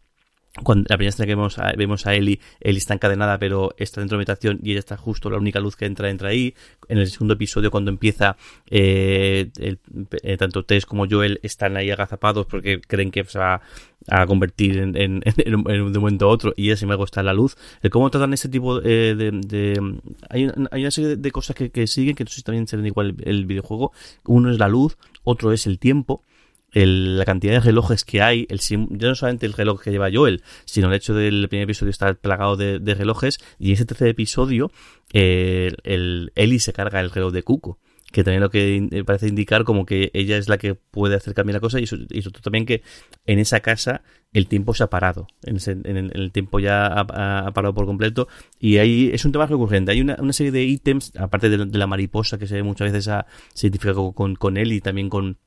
cuando la primera escena que vemos a, vemos a Ellie, Ellie está encadenada pero está dentro de la habitación y ella está justo, la única luz que entra entra ahí. En el segundo episodio cuando empieza eh, eh, tanto Tess como Joel están ahí agazapados porque creen que se va a convertir en, en, *laughs* en, un momento a otro y ese me gusta la luz. El cómo tratan ese tipo eh, de... hay, hay, una serie de cosas que, siguen que no sé si también serán igual el, el videojuego. Uno es la luz, otro es el tiempo el, la cantidad de relojes que hay, el, ya no solamente el reloj que lleva Joel, sino el hecho del primer episodio estar plagado de, relojes, y en ese tercer episodio, eh, el Eli se carga el reloj de Cuco que también lo que parece indicar como que ella es la que puede hacer cambiar la cosa y, sobre todo también que en esa casa el tiempo se ha parado, en, el, tiempo ya ha, parado por completo y ahí es un tema recurrente. Hay una, serie de ítems, aparte de, la mariposa que se ve muchas veces a, se identifica con, con él y también con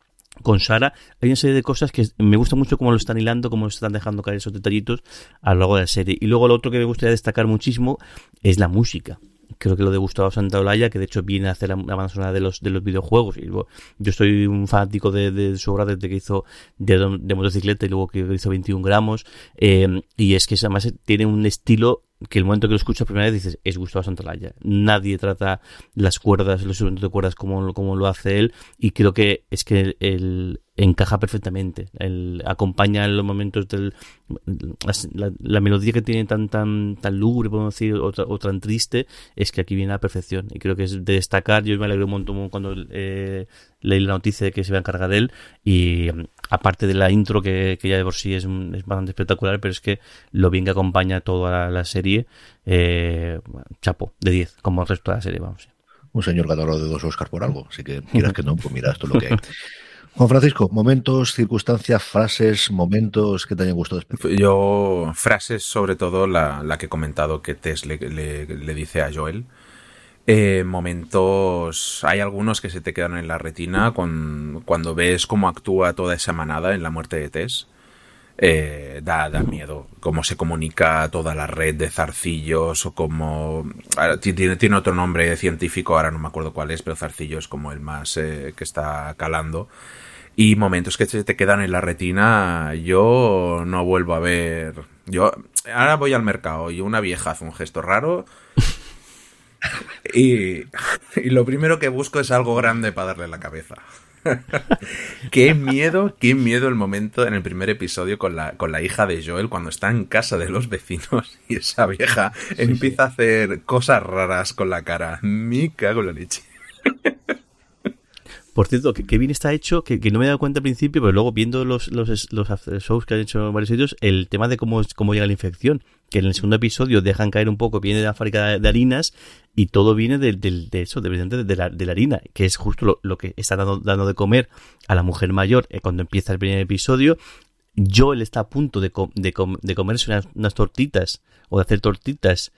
con Sara hay una serie de cosas que me gusta mucho cómo lo están hilando, cómo lo están dejando caer esos detallitos a lo largo de la serie. Y luego lo otro que me gustaría destacar muchísimo es la música. Creo que lo de Gustavo Santaolalla, que de hecho viene a hacer la banda sonora de los, de los videojuegos. Y yo soy un fanático de, su obra desde que hizo de, motocicleta y luego que hizo 21 gramos. Eh, y es que además tiene un estilo que el momento que lo escuchas primera vez dices, es Gustavo Santolaya. Nadie trata las cuerdas, los instrumentos de cuerdas como, como lo hace él y creo que es que él encaja perfectamente. Él acompaña en los momentos del... La, melodía que tiene tan tan tan lúgubre, podemos decir, o, tan triste, es que aquí viene a la perfección. Y creo que es de destacar. Yo me alegro un montón cuando eh, leí la noticia de que se va a encargar de él y aparte de la intro que, ya de por sí es, es, bastante espectacular, pero es que lo bien que acompaña toda la, serie, eh, chapo, de 10, como el resto de la serie, vamos. Un señor ganador de dos Oscars por algo, así que quieras que no, pues mira, esto es lo que hay. *laughs* Juan Francisco, momentos, circunstancias, frases, momentos que te hayan gustado. Yo, frases, sobre todo la, la que he comentado que Tess le, le dice a Joel, eh, momentos, hay algunos que se te quedan en la retina con, cuando ves cómo actúa toda esa manada en la muerte de Tess. Eh, da, da miedo cómo se comunica toda la red de zarcillos o cómo tiene, tiene otro nombre científico ahora no me acuerdo cuál es pero zarcillo es como el más eh, que está calando y momentos que se te quedan en la retina yo no vuelvo a ver yo ahora voy al mercado y una vieja hace un gesto raro y, lo primero que busco es algo grande para darle la cabeza. *laughs* qué miedo, qué miedo el momento en el primer episodio con la, con la hija de Joel cuando está en casa de los vecinos y esa vieja empieza a hacer cosas raras con la cara. Me cago en la leche. Por cierto, que, bien está hecho, que, no me he dado cuenta al principio, pero luego viendo los, los, los shows que han hecho varios sitios, el tema de cómo, cómo llega la infección. Que en el segundo episodio dejan caer un poco, viene de la fábrica de, harinas y todo viene de, eso, de, de, la, de la harina, que es justo lo, que está dando, de comer a la mujer mayor eh, cuando empieza el primer episodio. Joel está a punto de, de, comerse unas tortitas o de hacer tortitas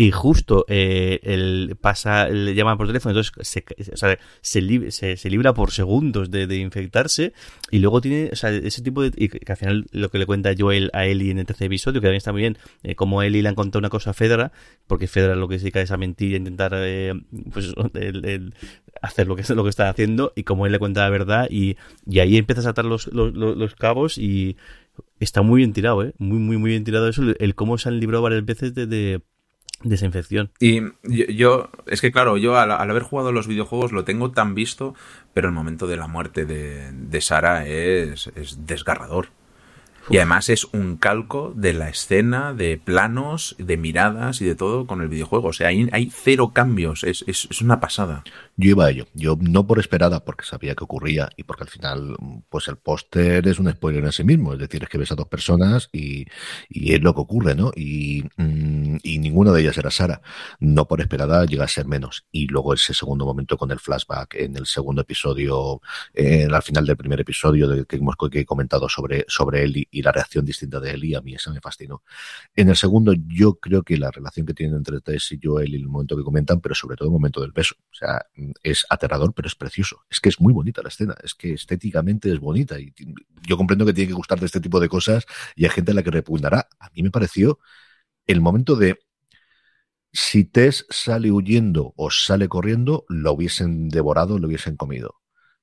y justo eh, el pasa, le llaman por teléfono, entonces se, o se, se, libra por segundos de, de, infectarse y luego tiene o sea, ese tipo de... Y que al final lo que le cuenta Joel a Ellie en el tercer episodio, que también está muy bien, eh, como Ellie le han contado una cosa a Fedra, porque Fedra lo que se dedica es a mentir, intentar eh, pues, *laughs* hacer lo que, lo que está haciendo y como él le cuenta la verdad y, y ahí empieza a saltar los, los, los cabos y está muy bien tirado, ¿eh? Muy, muy, muy bien tirado eso, el, cómo se han librado varias veces de, de desinfección. Y yo, es que claro, yo al, haber jugado los videojuegos lo tengo tan visto, pero el momento de la muerte de, de Sara es, es desgarrador. Y además es un calco de la escena, de planos, de miradas y de todo con el videojuego. O sea, hay, hay cero cambios. Es, es, es, una pasada. Yo iba a ello. Yo no por esperada, porque sabía que ocurría y porque al final, pues el póster es un spoiler en sí mismo. Es decir, es que ves a dos personas y, es lo que ocurre, ¿no? Y, mm, y ninguna de ellas era Sara. No por esperada llega a ser menos. Y luego ese segundo momento con el flashback en el segundo episodio, en, al final del primer episodio de, que hemos comentado sobre, sobre él y, y la reacción distinta de él y a mí esa me fascinó. En el segundo, yo creo que la relación que tienen entre Tess y Joel y el momento que comentan, pero sobre todo el momento del beso. O sea, es aterrador, pero es precioso. Es que es muy bonita la escena, es que estéticamente es bonita y yo comprendo que tiene que gustar de este tipo de cosas y hay gente a la que repugnará. A mí me pareció el momento de si Tess sale huyendo o sale corriendo, lo hubiesen devorado, lo hubiesen comido.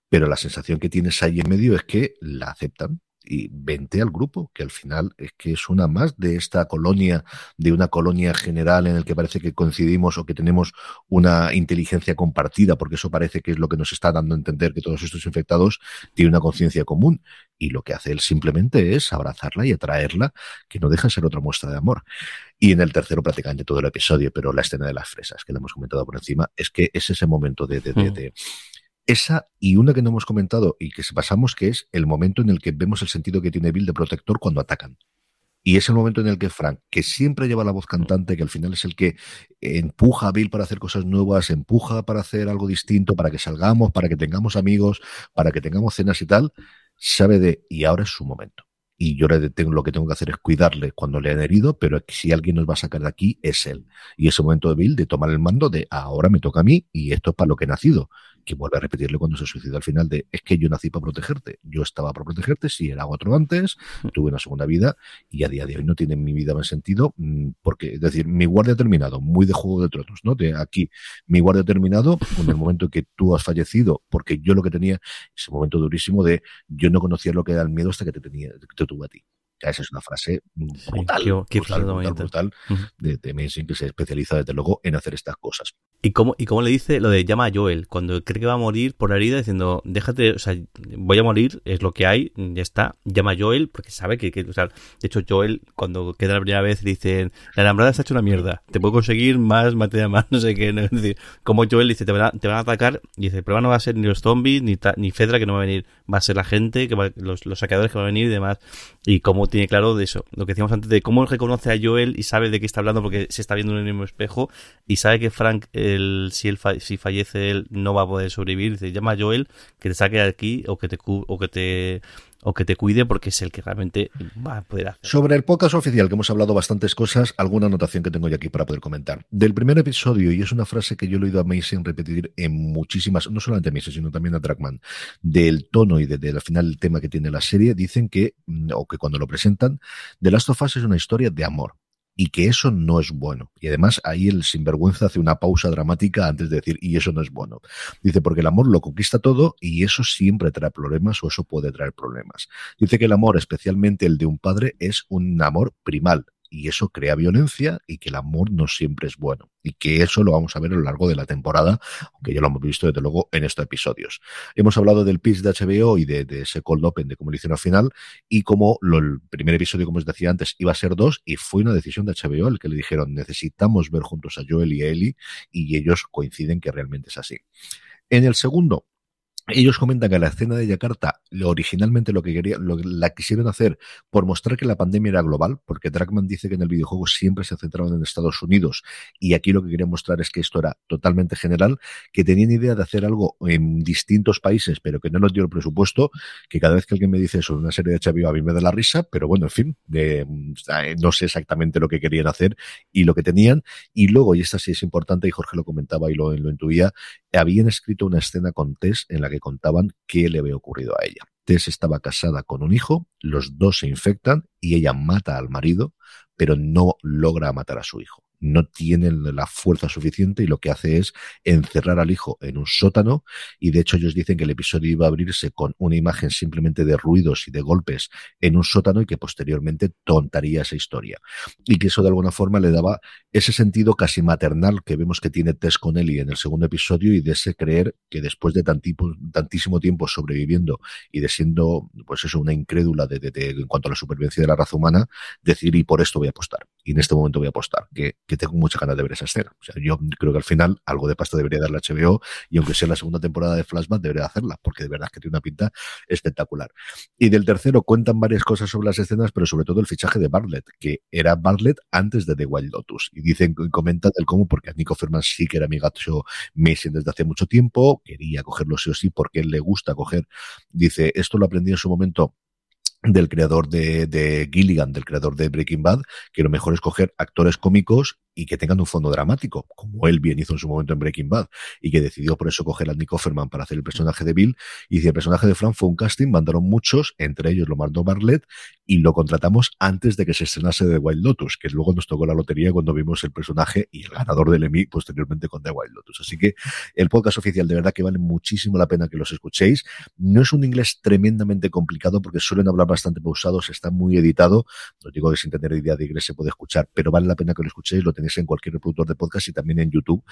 Pero la sensación que tienes ahí en medio es que la aceptan, y vente al grupo, que al final es que es una más de esta colonia, de una colonia general en el que parece que coincidimos o que tenemos una inteligencia compartida, porque eso parece que es lo que nos está dando a entender que todos estos infectados tienen una conciencia común. Y lo que hace él simplemente es abrazarla y atraerla, que no deja de ser otra muestra de amor. Y en el tercero prácticamente todo el episodio, pero la escena de las fresas, que le hemos comentado por encima, es que es ese momento de, de, de, mm. de esa y una que no hemos comentado y que pasamos, que es el momento en el que vemos el sentido que tiene Bill de protector cuando atacan. Y es el momento en el que Frank, que siempre lleva la voz cantante, que al final es el que empuja a Bill para hacer cosas nuevas, empuja para hacer algo distinto, para que salgamos, para que tengamos amigos, para que tengamos cenas y tal, sabe de, y ahora es su momento. Y yo le tengo, lo que tengo que hacer es cuidarle cuando le han herido, pero si alguien nos va a sacar de aquí es él. Y ese momento de Bill de tomar el mando de ahora me toca a mí y esto es para lo que he nacido que vuelve a repetirle cuando se suicida al final de es que yo nací para protegerte, yo estaba para protegerte, si era otro antes, mm. tuve una segunda vida y a día de hoy no tiene mi vida más sentido mm, porque, es decir, mi guardia ha terminado, muy de Juego de Tronos, ¿no? De aquí, mi guardia ha terminado en el momento que tú has fallecido, porque yo lo que tenía, ese momento durísimo de yo no conocía lo que era el miedo hasta que te tenía, que te tuve a ti. Esa es una frase brutal, brutal, de, de Mason, que se especializa desde luego en hacer estas cosas. ¿Y cómo, ¿Y cómo le dice lo de llama a Joel? Cuando cree que va a morir por herida, diciendo, déjate, o sea, voy a morir, es lo que hay, ya está. Llama a Joel, porque sabe que, o sea, de hecho, Joel, cuando queda la primera vez, dice, la alambrada se ha hecho una mierda, te puedo conseguir más materia, más, *laughs* no sé qué. Es decir, como Joel dice, te van, a, te van a atacar, y dice, el problema no va a ser ni los zombies, ni, ni Fedra que no va a venir, va a ser la gente, que los, los saqueadores que van a venir y demás. Y cómo tiene claro de eso, lo que decíamos antes, de cómo reconoce a Joel y sabe de qué está hablando porque se está viendo en el mismo espejo y sabe que Frank, el, si, él si fallece, él no va a poder sobrevivir. Dice, llama a Joel que te saque de aquí o que te, o que te o que te cuide porque es el que realmente va a poder hacer. Sobre el podcast oficial, que hemos hablado bastantes cosas, alguna anotación que tengo yo aquí para poder comentar. Del primer episodio, y es una frase que yo le he oído a Mason repetir en muchísimas, no solamente a Mason, sino también a Trackman, del tono y de, al final el tema que tiene la serie, dicen que, mm, o que cuando lo presentan, The Last of Us es una historia de amor y que eso no es bueno. Y además ahí el sinvergüenza hace una pausa dramática antes de decir, y eso no es bueno. Dice, porque el amor lo conquista todo y eso siempre trae problemas o eso puede traer problemas. Dice que el amor, especialmente el de un padre, es un amor primal, y eso crea violencia y que el amor no siempre es bueno. Y que eso lo vamos a ver a lo largo de la temporada, aunque ya lo hemos visto desde luego en estos episodios. Hemos hablado del pitch de HBO y de, ese cold open, de cómo lo hicieron al final, y como el primer episodio, como os decía antes, iba a ser dos, y fue una decisión de HBO el que le dijeron necesitamos ver juntos a Joel y a Ellie, y ellos coinciden que realmente es así. En el segundo, ellos comentan que la escena de Yakarta, originalmente lo que quería, lo, la quisieron hacer por mostrar que la pandemia era global, porque Dragman dice que en el videojuego siempre se centraban en Estados Unidos, y aquí lo que quería mostrar es que esto era totalmente general, que tenían idea de hacer algo en distintos países, pero que no nos dio el presupuesto, que cada vez que alguien me dice en una serie de HBO a mí me da la risa, pero bueno, en fin, no sé exactamente lo que querían hacer y lo que tenían, y luego, y esta sí es importante, y Jorge lo comentaba y lo, lo intuía, habían escrito una escena con Tess en la que contaban qué le había ocurrido a ella. Tess estaba casada con un hijo, los dos se infectan y ella mata al marido, pero no logra matar a su hijo no tiene la fuerza suficiente y lo que hace es encerrar al hijo en un sótano. Y de hecho ellos dicen que el episodio iba a abrirse con una imagen simplemente de ruidos y de golpes en un sótano y que posteriormente tontaría esa historia. Y que eso de alguna forma le daba ese sentido casi maternal que vemos que tiene Tess con Ellie en el segundo episodio y de ese creer que después de tantísimo tiempo sobreviviendo y de siendo pues eso una incrédula de, en cuanto a la supervivencia de la raza humana decir y por esto voy a apostar. Y en este momento voy a apostar que que tengo muchas ganas de ver esa escena. O sea, yo creo que al final algo de pasta debería dar la HBO y aunque sea la segunda temporada de Flashback debería hacerla porque de verdad que tiene una pinta espectacular. Y del tercero cuentan varias cosas sobre las escenas, pero sobre todo el fichaje de Bartlett, que era Bartlett antes de The Wild Lotus. Y dicen, comentan el cómo, porque a Nico Ferman sí que era mi gato Mason desde hace mucho tiempo, quería cogerlo sí o sí porque él le gusta coger. Dice, esto lo aprendí en su momento del creador de, de, Gilligan, del creador de Breaking Bad, que lo mejor es coger actores cómicos y que tengan un fondo dramático, como él bien hizo en su momento en Breaking Bad, y que decidió por eso coger a Nick Offerman para hacer el personaje de Bill, y si el personaje de Frank fue un casting, mandaron muchos, entre ellos lo mandó Bartlett, y lo contratamos antes de que se estrenase The Wild Lotus, que luego nos tocó la lotería cuando vimos el personaje y el ganador del Emmy posteriormente con The Wild Lotus. Así que el podcast oficial de verdad que vale muchísimo la pena que los escuchéis. No es un inglés tremendamente complicado porque suelen hablar bastante pausados, está muy editado. No digo que sin tener idea de inglés se puede escuchar, pero vale la pena que lo escuchéis, en cualquier reproductor de podcast y también en YouTube,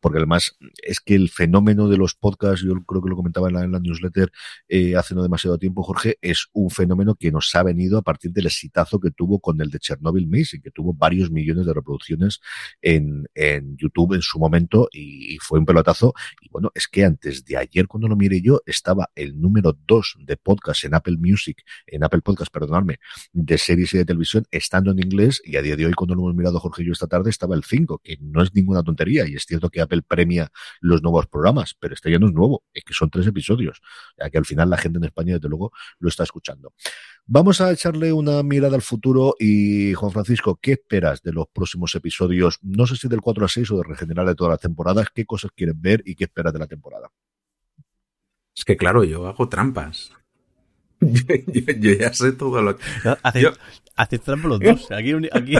porque además es que el fenómeno de los podcasts, yo creo que lo comentaba en la, newsletter eh, hace no demasiado tiempo, Jorge, es un fenómeno que nos ha venido a partir del exitazo que tuvo con el de Chernobyl Mason, que tuvo varios millones de reproducciones en, en YouTube en su momento y, fue un pelotazo. Y bueno, es que antes de ayer, cuando lo miré yo, estaba el número dos de podcast en Apple Music, en Apple Podcast, perdonadme, de series y de televisión, estando en inglés, y a día de hoy, cuando lo hemos mirado Jorge y yo esta tarde, estaba el 5, que no es ninguna tontería, y es cierto que Apple premia los nuevos programas, pero este ya no es nuevo, es que son tres episodios, ya que al final la gente en España, desde luego, lo está escuchando. Vamos a echarle una mirada al futuro y, Juan Francisco, ¿qué esperas de los próximos episodios? No sé si del 4 a 6 o de regenerar de todas las temporadas, ¿qué cosas quieres ver y qué esperas de la temporada? Es que claro, yo hago trampas. *laughs* Yo, ya sé todo lo que. Hace, trampa los dos. Aquí, *laughs* aquí,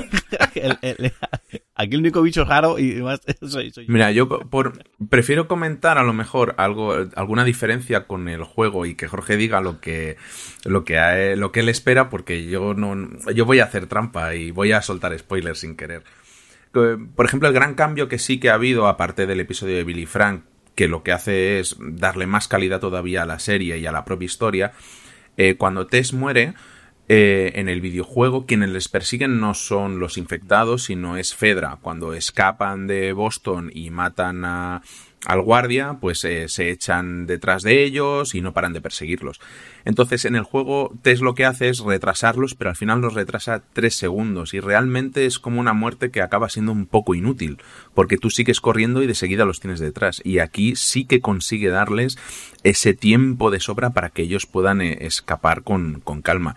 el, único bicho raro y más *laughs* soy, Mira, yo por, prefiero comentar a lo mejor algo, alguna diferencia con el juego y que Jorge diga lo que, lo que, lo que él espera, porque yo no, yo voy a hacer trampa y voy a soltar spoilers sin querer. Por ejemplo, el gran cambio que sí que ha habido, aparte del episodio de Billy Frank, que lo que hace es darle más calidad todavía a la serie y a la propia historia, eh, cuando Tess muere, eh, en el videojuego quienes les persiguen no son los infectados, sino es Fedra. Cuando escapan de Boston y matan a, al guardia, pues eh, se echan detrás de ellos y no paran de perseguirlos. Entonces en el juego Tess lo que hace es retrasarlos, pero al final los retrasa tres segundos y realmente es como una muerte que acaba siendo un poco inútil, porque tú sigues corriendo y de seguida los tienes detrás. Y aquí sí que consigue darles ese tiempo de sobra para que ellos puedan eh, escapar con, con calma.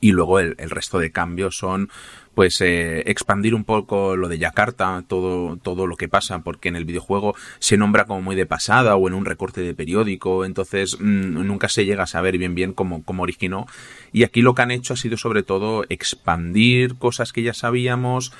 Y luego el, resto de cambios son pues eh, expandir un poco lo de Yakarta, todo, todo lo que pasa, porque en el videojuego se nombra como muy de pasada o en un recorte de periódico, entonces mm, nunca se llega a saber bien bien cómo, cómo originó. Y aquí lo que han hecho ha sido sobre todo expandir cosas que ya sabíamos,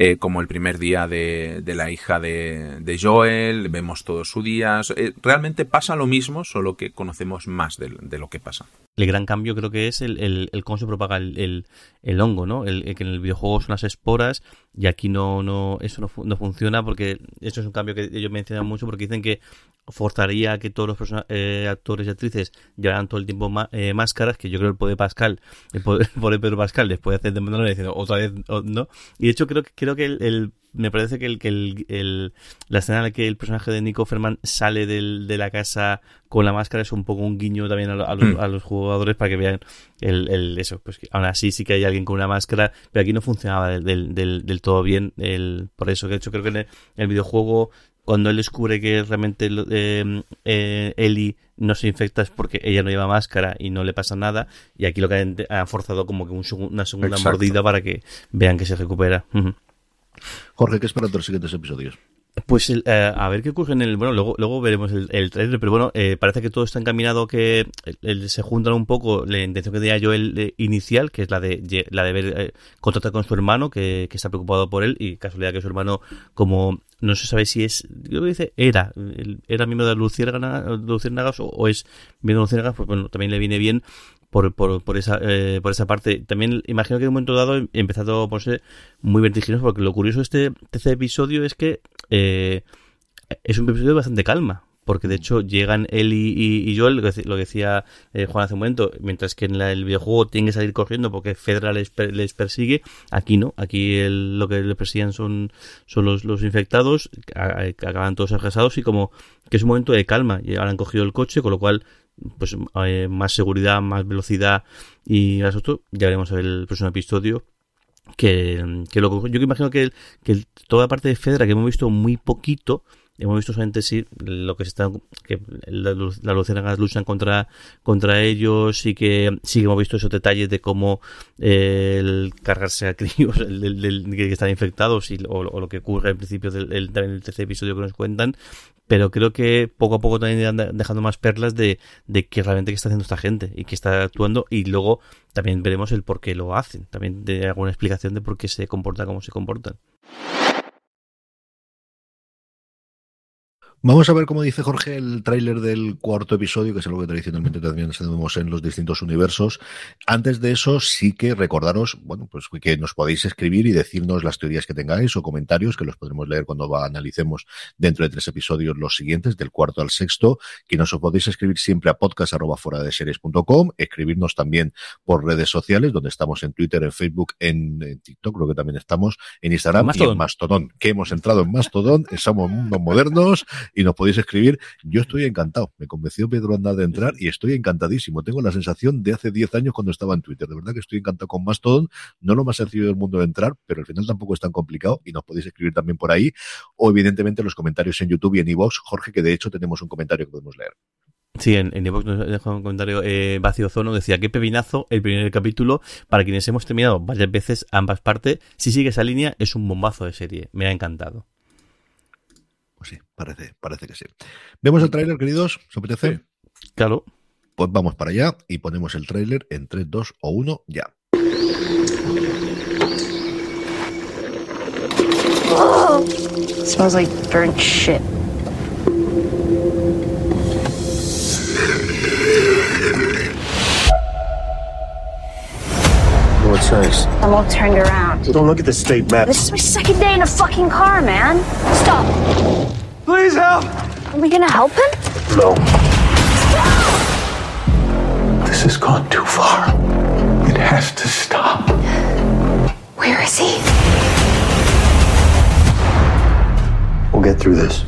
eh, como el primer día de, de la hija de, de, Joel, vemos todos sus días. Eh, realmente pasa lo mismo, solo que conocemos más de, de, lo que pasa. El gran cambio creo que es el, el, el cómo se propaga el, el hongo, ¿no? El, que en el videojuego son las esporas y aquí no, no eso no, no, funciona porque eso es un cambio que ellos mencionan mucho porque dicen que forzaría que todos los eh, actores y actrices llevaran todo el tiempo eh, máscaras, que yo creo el poder Pascal, el *laughs* poder, de Pedro Pascal después de hacer de diciendo otra vez no. Y de hecho creo que creo que el, me parece que el que el, la escena en la que el personaje de Nico Ferman sale del, de la casa con la máscara es un poco un guiño también a, los, mm. a los, jugadores para que vean el, el eso pues aún así sí que hay alguien con una máscara pero aquí no funcionaba del, del, del, todo bien el por eso que de hecho creo que en el videojuego cuando él descubre que realmente eh, eh, Ellie no se infecta es porque ella no lleva máscara y no le pasa nada. Y aquí lo que han, forzado como que una segunda mordida para que vean que se recupera. Jorge, ¿qué esperas de los siguientes episodios? Pues eh, a ver qué ocurre en el. Bueno, luego, veremos el, el trailer, pero bueno, eh, parece que todo está encaminado que se juntan un poco la intención que tenía yo el inicial, que es la de la de ver eh, con su hermano, que, está preocupado por él, y casualidad que su hermano, como no se sabe si es. Dice, era, era miembro de Luciérnagas o, o es miembro de Luciérnagas, pues bueno, también le viene bien por, por, por, esa, eh, por esa parte. También imagino que en un momento dado he empezado a ponerse muy vertiginoso, porque lo curioso de este tercer episodio es que eh, es un episodio de bastante calma. Porque de hecho llegan él y, y, Joel, lo que decía eh, Juan hace un momento, mientras que en el videojuego tienen que salir corriendo porque Fedra les, les persigue, aquí no, aquí lo que les persiguen son, son los, los infectados, acaban todos arrasados y como que es un momento de calma, y ahora han cogido el coche, con lo cual pues eh, más seguridad, más velocidad y más otro, ya veremos el próximo episodio. Que, que lo, yo imagino que, que toda la parte de Fedra que hemos visto muy poquito, hemos visto solamente sí lo que se está que la, la luciérnagas luchan contra contra ellos y que sí que hemos visto esos detalles de cómo eh, el cargarse a críos *laughs* el, que están infectados y, o, lo que ocurre al principio del, del, tercer episodio que nos cuentan. Pero creo que poco a poco también irán dejando más perlas de, de qué realmente qué está haciendo esta gente y que está actuando. Y luego también veremos el por qué lo hacen. También de alguna explicación de por qué se comporta como se comportan Vamos a ver cómo dice Jorge el tráiler del cuarto episodio, que es algo que tradicionalmente también tenemos en los distintos universos. Antes de eso, sí que recordaros, bueno, pues que nos podéis escribir y decirnos las teorías que tengáis o comentarios, que los podremos leer cuando analicemos dentro de tres episodios los siguientes, del cuarto al sexto, que nos podéis escribir siempre a podcast de series.com, escribirnos también por redes sociales, donde estamos en Twitter, en Facebook, en, TikTok, creo que también estamos, en Instagram y en Mastodon, que hemos entrado en Mastodon, somos mundos modernos, y nos podéis escribir. Yo estoy encantado. Me convenció Pedro Andar de entrar y estoy encantadísimo. Tengo la sensación de hace 10 años cuando estaba en Twitter. De verdad que estoy encantado con Mastodon. No lo más sencillo del mundo de entrar, pero al final tampoco es tan complicado y nos podéis escribir también por ahí. O evidentemente los comentarios en YouTube y en iVoox. Jorge, que de hecho tenemos un comentario que podemos leer. Sí, en, en nos dejó un comentario eh, vacío zono, decía, qué pepinazo el primer capítulo, para quienes hemos terminado varias veces ambas partes, si sigue esa línea es un bombazo de serie, me ha encantado. Pues sí, parece, parece que sí. ¿Vemos el tráiler, queridos? ¿Se apetece? Claro. Pues vamos para allá y ponemos el tráiler en 3, 2 o 1, ya. Oh, smells like burnt shit. I'm all turned around. Don't look at the state map. This is my second day in a fucking car, man. Stop. Please help! Are we gonna help him? No. This has gone too far. It has to stop. Where is he? We'll get through this.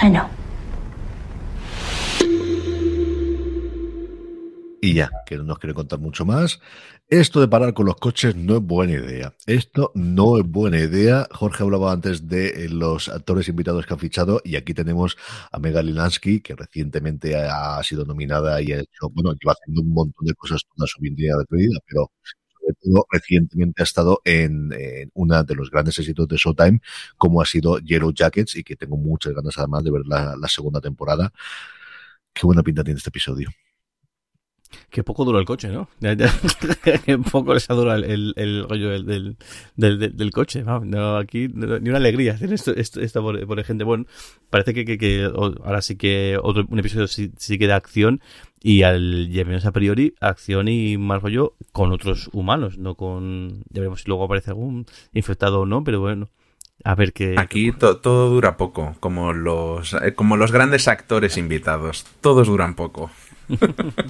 I know. Que no nos quiere contar mucho más. Esto de parar con los coches no es buena idea. Esto no es buena idea. Jorge hablaba antes de eh, los actores invitados que han fichado y aquí tenemos a Megan Lilansky, que recientemente ha sido nominada y ha hecho, bueno, lleva haciendo un montón de cosas toda su vida de pero sobre todo recientemente ha estado en, en una de los grandes éxitos de Showtime, como ha sido Yellow Jackets y que tengo muchas ganas además de ver la segunda temporada. Qué buena pinta tiene este episodio. Que poco dura el coche, ¿no? *laughs* que poco les ha durado el, el, rollo del, del, del, coche. No, aquí ni una alegría hacer esto, esto, esto por, por, gente. Bueno, parece que, que, que, ahora sí que otro, un episodio sí, sí que da acción y al ya a priori acción y más rollo con otros humanos, no con... Ya veremos si luego aparece algún infectado o no, pero bueno. A ver qué. Aquí todo dura poco, como los, eh, como los grandes actores invitados. Todos duran poco. *laughs*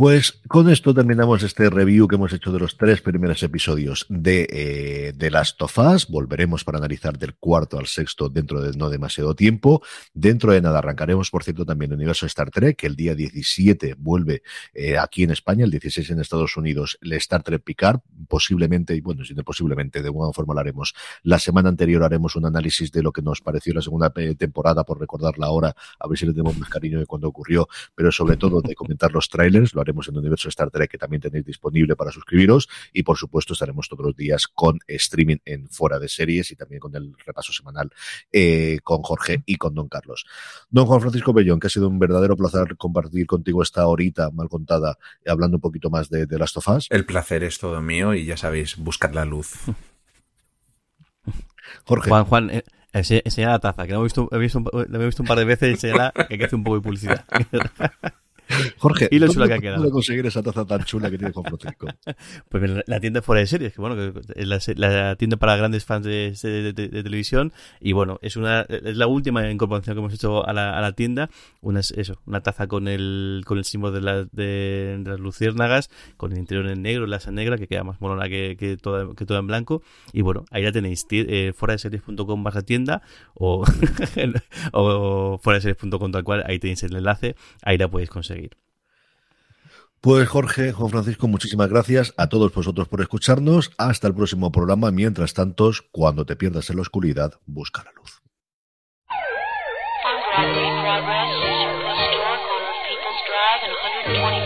Pues con esto terminamos este review que hemos hecho de los tres primeros episodios de, eh, de Last of Us. Volveremos para analizar del cuarto al sexto dentro de no demasiado tiempo. Dentro de nada arrancaremos, por cierto, también el universo Star Trek, que el día 17 vuelve eh, aquí en España, el 16 en Estados Unidos, el Star Trek Picard. Posiblemente, y bueno, si no posiblemente, de alguna forma lo haremos. La semana anterior haremos un análisis de lo que nos pareció la segunda eh, temporada, por recordarla ahora, a ver si le tenemos más cariño de cuando ocurrió, pero sobre todo de comentar los trailers, lo haremos en el universo Star Trek que también tenéis disponible para suscribiros y por supuesto estaremos todos los días con streaming en fuera de series y también con el repaso semanal eh, con Jorge y con Don Carlos. Don Juan Francisco Bellón, que ha sido un verdadero placer compartir contigo esta horita mal contada hablando un poquito más de, de Last of Us. El placer es todo mío y ya sabéis, buscad la luz. Jorge. Juan, Juan, eh, enseña la taza, que la he visto, he visto, he visto un par de veces y enseña que hacer un poco de publicidad. *laughs* Jorge, y lo chula que ha quedado. conseguir esa taza tan chula que tiene Juan Francisco? *laughs* Pues la tienda fuera de series, que bueno, que es la, la, tienda para grandes fans de, de, de, de, televisión. Y bueno, es una es la última incorporación que hemos hecho a la, a la tienda. Una es eso, una taza con el, con el símbolo de, la, de, las luciérnagas, con el interior en negro, la negra, que queda más molona que, que, toda, que toda en blanco. Y bueno, ahí la tenéis, eh, fuera de series.com barra tienda *laughs* o, o fuera de series.com tal cual, ahí tenéis el enlace, ahí la podéis conseguir. Pues Jorge, Juan Francisco, muchísimas gracias a todos vosotros por escucharnos. Hasta el próximo programa. Mientras tanto, cuando te pierdas en la oscuridad, busca la luz. Progress,